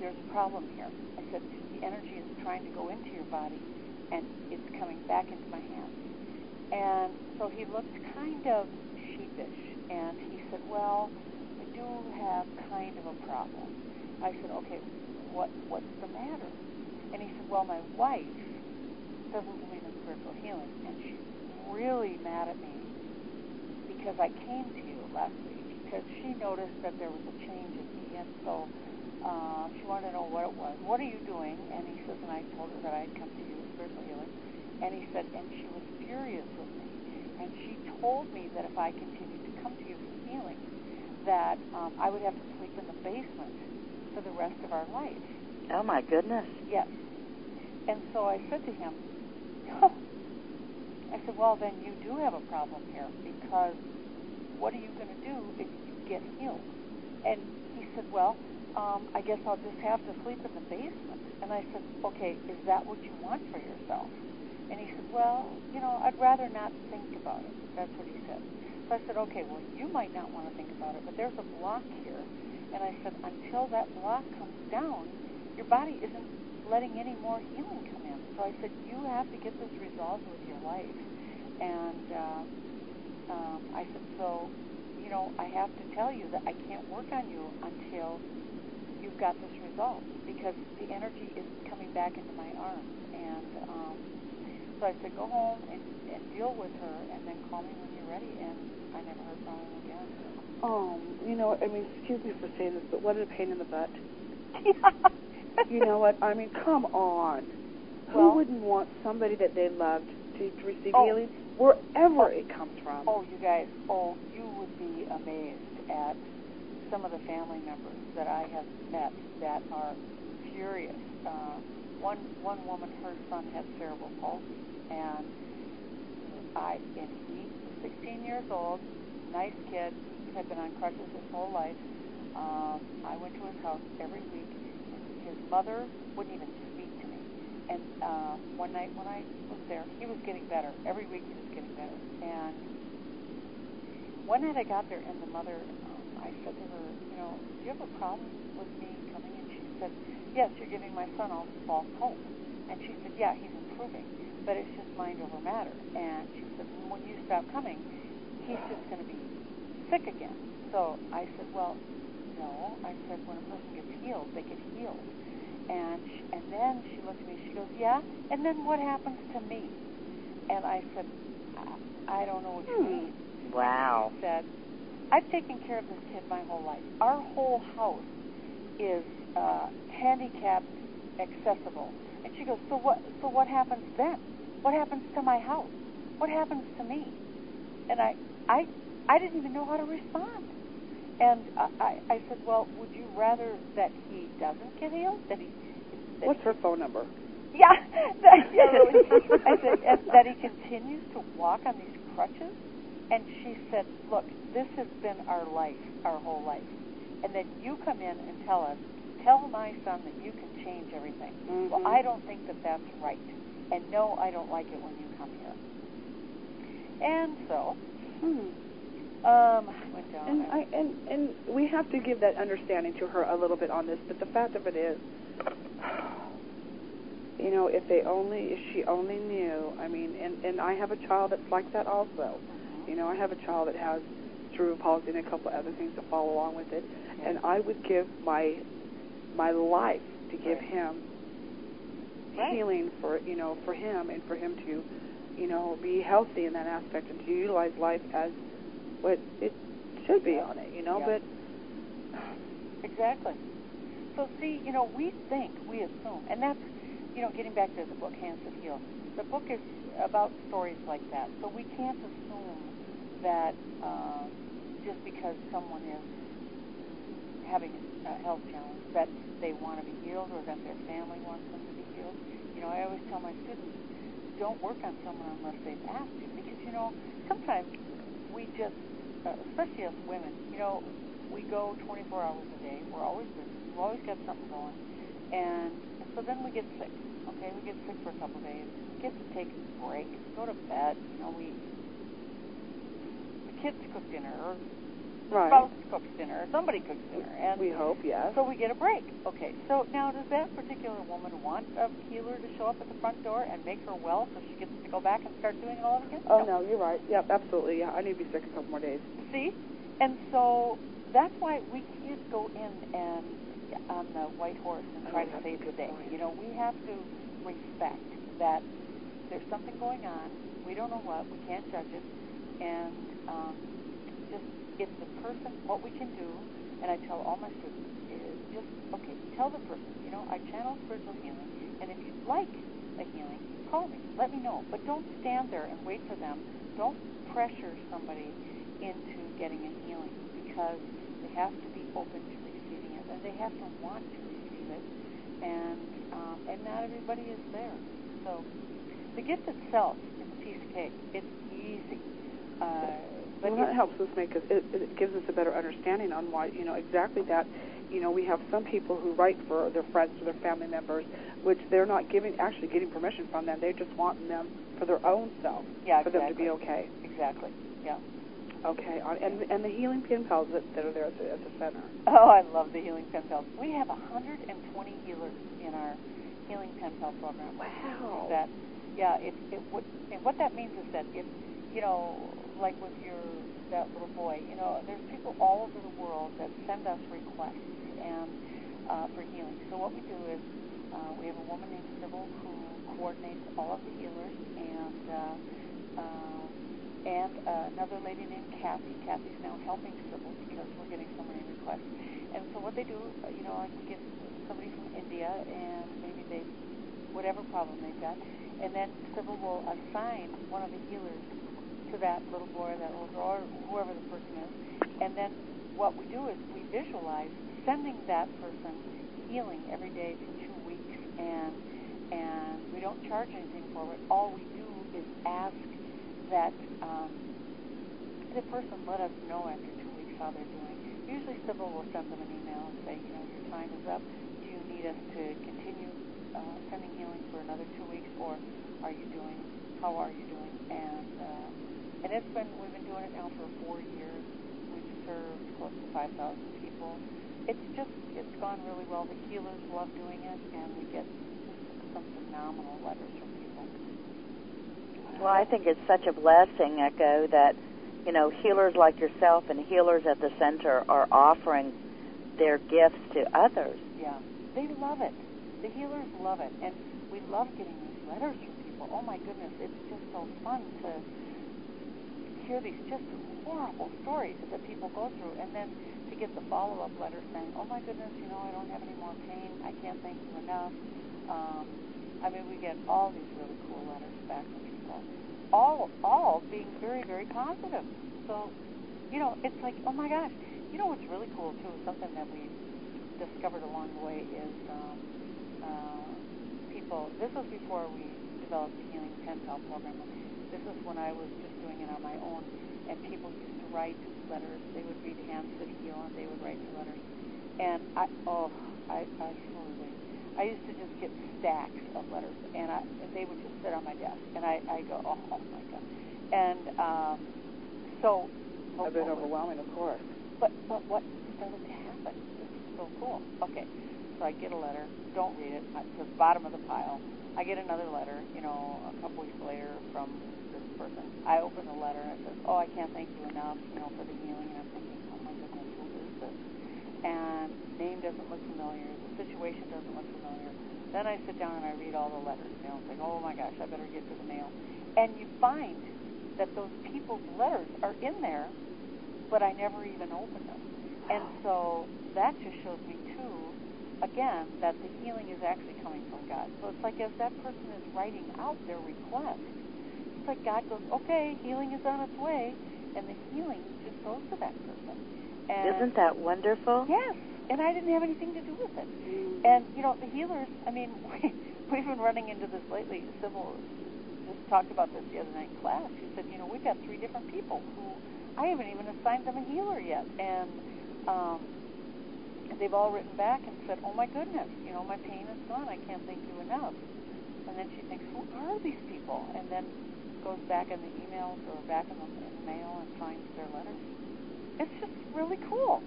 There's a problem here. I said, the energy is trying to go into your body, and it's coming back into my hands. And so he looked kind of sheepish, and he said, well, I do have kind of a problem. I said, okay, what what's the matter? And he said, well, my wife doesn't believe in spiritual healing, and she's really mad at me because I came to you last week because she noticed that there was a change in me, and so uh, she wanted to know what it was. What are you doing? And he says, and I told her that I had come to you with spiritual healing, and he said, and she was furious with me, and she told me that if I continued to come to you for healing, that um, I would have to sleep in the basement for the rest of our life.
Oh my goodness.
Yes. And so I said to him, oh. I said, well, then you do have a problem here because what are you going to do if you get healed? And he said, well, um, I guess I'll just have to sleep in the basement. And I said, okay, is that what you want for yourself? And he said, well, you know, I'd rather not think about it. That's what he said. So I said, okay, well, you might not want to think about it, but there's a block here. And I said, until that block comes down, your body isn't letting any more healing come in. So I said, you have to get this resolved with your life. And uh, um, I said, so, you know, I have to tell you that I can't work on you until you've got this resolved because the energy is coming back into my arms. And um, so I said, go home and, and deal with her and then call me when you're ready. And I never heard from him again.
Um, you know, I mean, excuse me for saying this, but what a pain in the butt. you know what? I mean, come on.
Well-
Who wouldn't want somebody that they loved to, to receive
Oh.
healing wherever
Oh.
it comes from?
Oh, you guys, oh, you would be amazed at some of the family members that I have met that are furious. Uh, one one woman, her son had cerebral palsy, and I and he 16 years old, nice kid, had been on crutches his whole life. Um, I went to his house every week. His mother wouldn't even speak to me. And uh, one night when I was there, he was getting better. Every week he was getting better. And one night I got there, and the mother, um, I said to her, you know, do you have a problem with me coming? And she said, yes, you're giving my son all this false hope. And she said, yeah, he's improving, but it's just mind over matter. And she said, when you stop coming, he's just going to be sick again. So I said, well, no. I said, when a person gets healed, they get healed. And she, and then she looked at me. She goes, yeah. And then what happens to me? And I said, I, I don't know what you
Hmm.
mean.
Wow.
She said, I've taken care of this kid my whole life. Our whole house is uh, handicapped accessible. And she goes, so what? So what happens then? What happens to my house? What happens to me? And I, I, I didn't even know how to respond. And I, I, I said, well, would you rather that he doesn't get healed? That he, that
What's
he
her phone number?
yeah, that, yeah, really. I said and that he continues to walk on these crutches. And she said, "Look, this has been our life, our whole life, and then you come in and tell us, tell my son that you can change everything. Well,
Mhm.
I don't think that that's right, and no, I don't like it when you come here." And so,
Hmm.
um, I went down.
And I and and we have to give that understanding to her a little bit on this. But the fact of it is, you know, if they only, if she only knew. I mean, and and I have a child that's like that also. You know, I have a child that has cerebral palsy and a couple other things that follow along with it. And I would give my my life to give
Right.
him
Right.
healing for you know for him and for him to you know be healthy in that aspect and to utilize life as what it should be
Yeah.
on it. You know,
Yeah.
but
Exactly. So see, you know, we think, we assume, and that's, you know, getting back to the book Hands That Heal. The book is about stories like that. So we can't assume that uh, just because someone is having a health challenge that they want to be healed or that their family wants them to be healed. You know, I always tell my students, don't work on someone unless they've asked you because, you know, sometimes we just, uh, especially as women, you know, we go 24 hours a day. We're always busy. We've always got something going. And, so then we get sick. Okay, we get sick for a couple of days. Get to take a break. Go to bed. You know, we the kids cook dinner or
right.
spouse cooks dinner or somebody cooks dinner. And
we hope, yes.
so we get a break. Okay, so now does that particular woman want a healer to show up at the front door and make her well so she gets to go back and start doing it all again?
oh no, you're right. Yep, absolutely. Yeah, I need to be sick a couple more days.
See? And so that's why we can't go in and on the white horse and try
Oh,
to save the day.
point.
You know, we have to respect that there's something going on. We don't know what. We can't judge it. And um, just if the person, what we can do, and I tell all my students, is just, okay, tell the person, you know, I channel spiritual healing, and if you'd like a healing, call me. Let me know. But don't stand there and wait for them. Don't pressure somebody into getting a healing because they have to be open to receiving it and they have to want to receive it. And um, and not everybody is there. So the gift itself is a piece of cake. It's easy. Uh, but
well, that helps us make us. It, it gives us a better understanding on why you know exactly that. You know, we have some people who write for their friends or their family members, which they're not giving actually getting permission from them. They just want them for their own self,
yeah,
for them to be okay.
Exactly. Yeah.
Okay, on, and and the healing pen pals that, that are there at the, at the center.
Oh, I love the healing pen pals. We have 120 healers in our healing pen pal program.
Wow.
That, yeah, it, it would, and what that means is that if, you know, like with your that little boy, you know, there's people all over the world that send us requests and uh, for healing. So what we do is uh, we have a woman named Sybil who coordinates all of the healers, and uh, uh, and uh, another lady named Kathy. Kathy's now helping Sybil because we're getting so many requests. And so what they do, you know, like we get somebody from India, and maybe they, whatever problem they've got, and then Sybil will assign one of the healers to that little boy, that little girl, or whoever the person is. And then what we do is we visualize sending that person healing every day for two weeks, and and we don't charge anything for it. All we do is ask that um, the person let us know after two weeks how they're doing. Usually, Sybil will send them an email and say, you know, your time is up. Do you need us to continue uh, sending healing for another two weeks, or are you doing? How are you doing? And uh, and it's been we've been doing it now for four years. We've served close to 5,000 people. It's just it's gone really well. The healers love doing it, and we get some phenomenal letters from people.
Well, I think it's such a blessing, Echo, that you know healers like yourself and healers at the center are offering their gifts to others.
Yeah, they love it. The healers love it, and we love getting these letters from people. Oh my goodness, it's just so fun to hear these just horrible stories that people go through, and then to get the follow-up letter saying, "Oh my goodness, you know, I don't have any more pain. I can't thank you enough." Um, I mean, we get all these really cool letters back from people, all all being very very positive. So, you know, it's like, oh my gosh, you know what's really cool too? Something that we discovered along the way is um, uh, people. This was before we developed the Healing Pen Pal program. This is when I was just doing it on my own, and people used to write letters. They would read Hands That Heal, and they would write the letters. And I, oh, I, I totally, I used to just get stacks of letters, and I, and they would just sit on my desk, and I, I go, oh, oh my god. And um, so,
a bit overwhelming, of course.
But but what started to happen? This is so cool. Okay, so I get a letter. Don't read it. It's at the bottom of the pile. I get another letter, you know, a couple weeks later from this person. I open the letter and it says, "Oh, I can't thank you enough, you know, for the healing." And I'm thinking, "Oh my goodness, who is this?" And name doesn't look familiar. The situation doesn't look familiar. Then I sit down and I read all the letters. You know, it's like, "Oh my gosh, I better get to the mail." And you find that those people's letters are in there, but I never even opened them. And so that just shows me too again, that the healing is actually coming from God. So it's like as that person is writing out their request, it's like God goes, okay, healing is on its way, and the healing just goes to that person. And
Isn't that wonderful?
Yes, and I didn't have anything to do with it. And you know, the healers. I mean, we, we've been running into this lately. Sybil just talked about this the other night in class. She said, you know, we've got three different people who I haven't even assigned them a healer yet, and um, they've all written back and said, "Oh my goodness, you know, my pain is gone. I can't thank you enough." And then she thinks, "Who are these people?" And then goes back in the emails or back in the, in the mail and finds their letters. It's just really cool.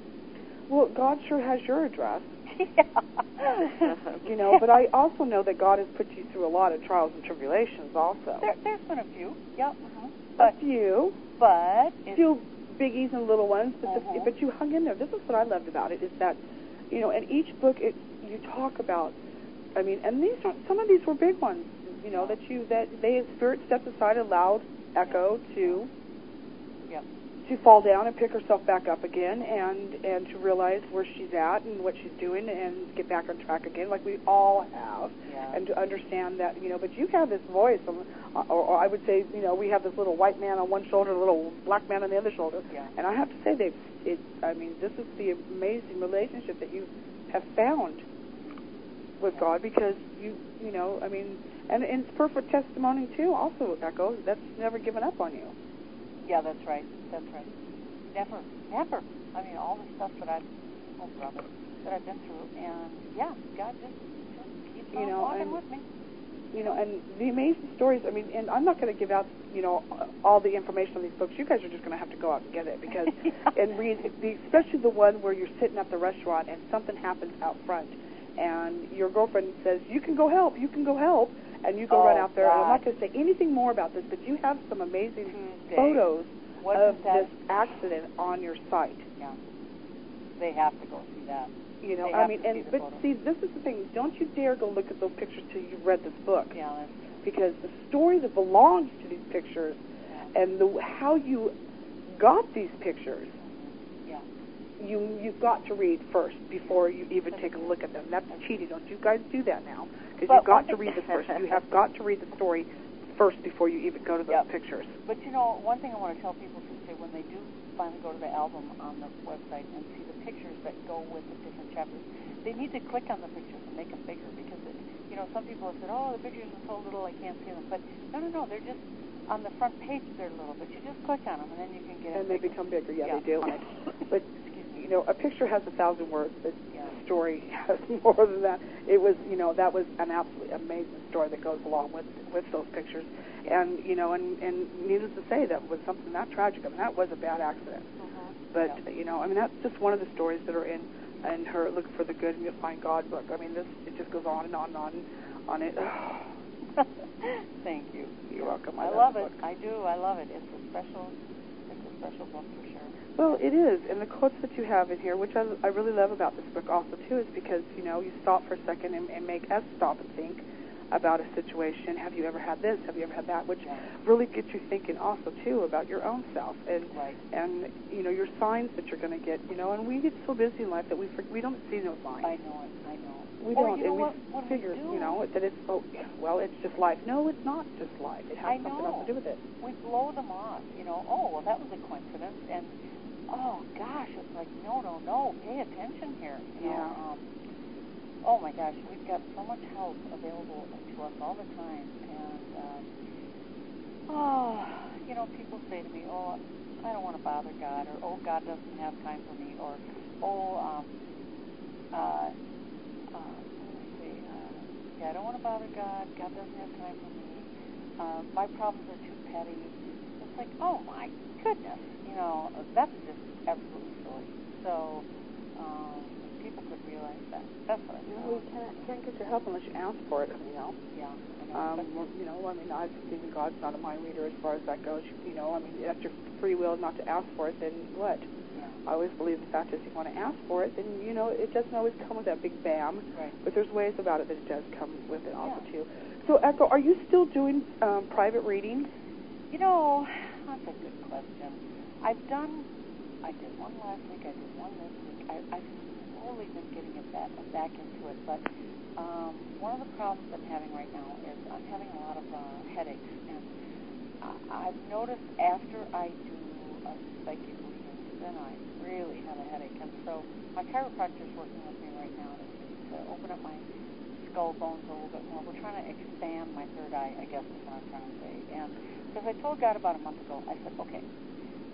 Well, God sure has your address.
yeah.
you know, but I also know that God has put you through a lot of trials and tribulations. Also,
there, there's been a few. Yep.
Mm-hmm.
But
a few.
But
few biggies and little ones. But
uh-huh.
the, but you hung in there. This is what I loved about it is that, you know, in each book it you talk about. I mean, and these are some of these were big ones. You know that you that they spirit stepped aside, allowed Echo to.
Yep.
To fall down and pick herself back up again, and and to realize where she's at and what she's doing, and get back on track again, like we all have,
yeah.
and to understand that you know. But you have this voice, or, or I would say, you know, we have this little white man on one shoulder, a little black man on the other shoulder,
yeah.
and I have to say, they, it. I mean, this is the amazing relationship that you have found with
yeah.
God, because you, you know, I mean, and, and it's perfect testimony too. Also, Echo, that's never given up on you.
Yeah, that's right. That's right. Never, never. I mean, all the stuff that I've, oh brother, that I've been through, and yeah, God just, just keeps
you
on
know,
walking
and,
with me.
You know, and the amazing stories. I mean, and I'm not going to give out, you know, all the information on these books. You guys are just going to have to go out and get it because, and read, the, especially the one where you're sitting at the restaurant and something happens out front, and your girlfriend says, "You can go help. You can go help." And you go
oh,
run out there.
God.
And I'm not going to say anything more about this, but you have some amazing
Tuesday.
photos
Wasn't
of
that,
this accident on your site.
Yeah. They have to go see that.
You know,
They
I mean, and
see
but
photos.
see, this is the thing. Don't you dare go look at those pictures till you've read this book,
Yeah, that's
because the story that belongs to these pictures
yeah.
and the how you got these pictures, mm-hmm.
Yeah.
you you've got to read first before you even take a look at them. That's cheating. Don't you guys do that now? Because you've got to read the first. You have got to read the story first before you even go to those
Yep.
pictures.
But you know, one thing I want to tell people to say when they do finally go to the album on the website and see the pictures that go with the different chapters, they need to click on the pictures and make them bigger because it, you know, some people have said, "Oh, the pictures are so little, I can't see them." But no, no, no, they're just on the front page. They're little, but you just click on them and then you can get
And
them And
they
bigger.
become bigger. Yeah,
Yeah.
they do. but you know, a picture has a thousand words, but
Yeah.
a story has more than that. It was, you know, that was an absolutely amazing story that goes along with with those pictures, and you know, and and needless to say, that was something that tragic. I mean, that was a bad accident.
Mhm.
But
Yeah.
you know, I mean, that's just one of the stories that are in in her "Look for the Good and You'll Find God" book. I mean, this it just goes on and on and on on it.
Thank you.
You're welcome.
I
love
love it.
book.
I do. I love it. It's a special. Special book for sure.
Well, it is, and the quotes that you have in here, which I, I really love about this book also too, is because you know you stop for a second and, and make us stop and think about a situation. Have you ever had this? Have you ever had that? Which really gets you thinking also too about your own self and
Right.
and you know your signs that you're going to get. You know, and we get so busy in life that we we don't see those signs.
I know it. I know.
We
or
don't,
you know
and we
what?
Figure,
we
you know, that it's oh, well, it's just life. No, it's not just life. It has
I
something
know.
else to do with it.
we blow them off. You know, oh well, that was a coincidence, and oh gosh, it's like no, no, no, pay attention here. You
Yeah.
Know, um, oh my gosh, we've got so much help available to us all the time, and um, oh, you know, people say to me, oh, I don't want to bother God, or oh, God doesn't have time for me, or oh, um, uh, uh, let's see, uh, yeah, I don't want to bother God. God doesn't have time for me. Uh, my problems are too petty. It's like, oh my goodness, you know, that's just absolutely silly. So, um, people realize that. That's what I
You know, you can't can't get your help unless you ask for it. You know.
Yeah, I know.
Um, you know, I mean, I believe in God's not a mind reader as far as that goes. You know, I mean, that's your free will not to ask for it. Then what?
yeah,
I always believe the fact is, if you want to ask for it, then you know it doesn't always come with that big bam.
right.
But there's ways about it that it does come with it also
Yeah.
too. So, Echo, are you still doing um, private readings?
You know, that's a good question. I've done, I did one last week, I did one this week. I, I've slowly been getting it back, back into it, but um, one of the problems I'm having right now is I'm having a lot of uh, headaches, and I, I've noticed after I do a psychic reading, then I really have a headache, and so my chiropractor's working with me right now to, to open up my skull bones a little bit more. We're trying to expand my third eye, I guess is what I'm trying to say. And because I told God about a month ago, I said, okay,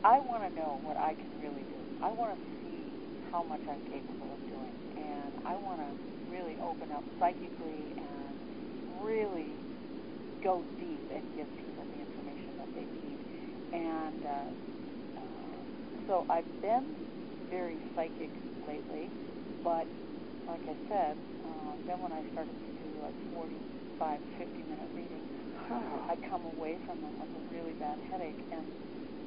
I want to know what I can really do. I want to how much I'm capable of doing. And I want to really open up psychically and really go deep and give people the information that they need. And uh, uh, so I've been very psychic lately, but like I said, uh, then when I started to do like 45, 50 minute readings. I come away from them with a really bad headache. And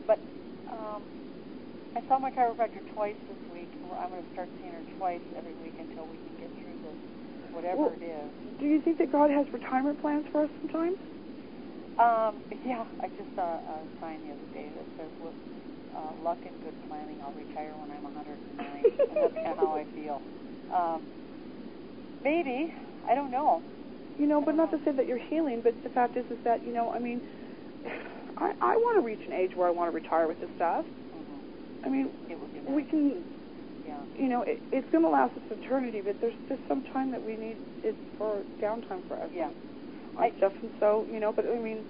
but um, I saw my chiropractor twice this week. I'm going to start seeing her twice every week until we can get through this, whatever
Well-
it is.
Do you think that God has retirement plans for us sometimes?
Um, yeah, I just saw a sign the other day that says, "With uh, luck and good planning, I'll retire when I'm 109." and that's kind of how I feel. Um, maybe I don't know.
You know, but not
know.
to say that you're healing, but the fact is, is that you know, I mean, I I want to reach an age where I want to retire with this stuff. I mean,
It would be
we can,
Yeah.
you know, it, it's going to last us eternity, but there's just some time that we need it for downtime for us.
Yeah. I-
stuff, and so you know, but I mean,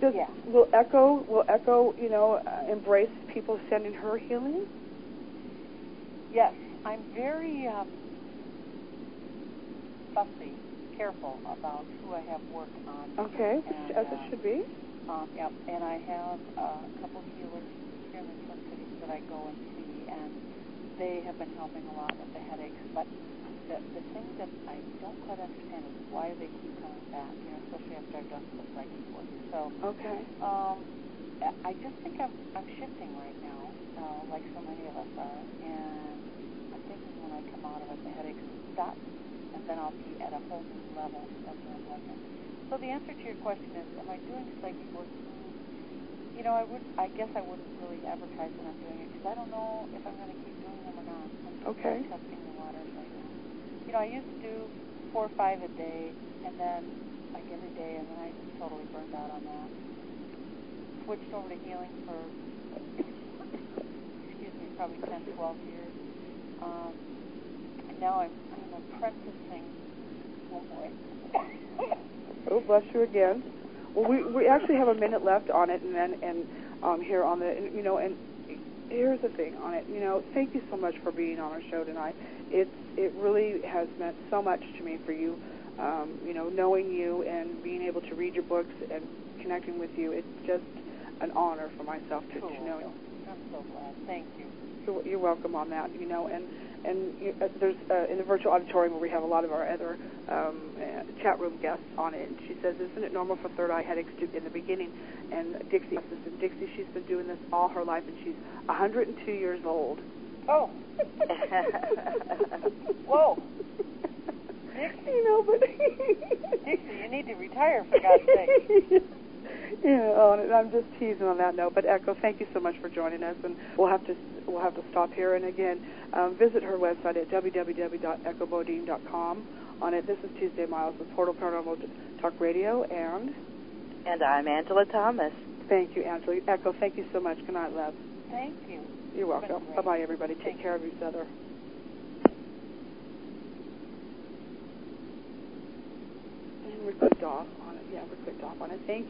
does
Yeah.
will Echo will Echo you know uh, embrace people sending her healing?
Yes, I'm very um, fussy, careful about who I have work on.
Okay,
And,
as
uh,
it should be.
Um, yep, and I have uh, a couple healers here in the Twin Cities that I go and see, and they have been helping a lot with the headaches. But the, the thing that I don't quite understand is why they keep coming back, you know, especially after I've done some psychic work. So
Okay.
um, I- I just think I'm, I'm shifting right now, uh, like so many of us are, and I'm thinking when I come out of it, the headaches stop, and then I'll be at a whole new level. That's what So the answer to your question is, am I doing psychic work? You know, I would. I guess I wouldn't really advertise that I'm doing it because I don't know if I'm going to keep doing them or not. I'm
Okay.
testing the waters right now. You know, I used to do four or five a day, and then like every day, and then I totally burned out on that. Switched over to healing for, excuse me, probably 10, 12 years. Um, and now I'm, I'm apprenticing. Oh boy.
Oh, bless you again. Well, we we actually have a minute left on it, and then and um here on the and, you know and here's the thing on it. You know, thank you so much for being on our show tonight. It's it really has meant so much to me for you. Um, you know, knowing you and being able to read your books and connecting with you. It's just an honor for myself to,
cool.
to know you.
I'm so glad. Thank you.
You're, you're welcome on that. You know, and and you, uh, there's uh, in the virtual auditorium where we have a lot of our other um, uh, chat room guests on it. And she says, "Isn't it normal for third eye headaches to in the beginning?" And Dixie, says, and Dixie, she's been doing this all her life, and she's 102 years old.
Oh. Whoa.
Dixie. You know, but
Dixie, you need to retire for God's sake.
yeah, oh, I'm just teasing on that note. But Echo, thank you so much for joining us, and we'll have to we'll have to stop here. And again, um, visit her website at www.echobodine.com. On it, this is Tuesday Miles with Portal Paranormal Talk Radio, and
and I'm Angela Thomas.
Thank you, Angela. Echo, thank you so much. Good night, love.
Thank you.
You're welcome. Bye bye, everybody. Take
Thank
care of each other. And we're clicked off on it. Yeah, we're clicked off on it. Thank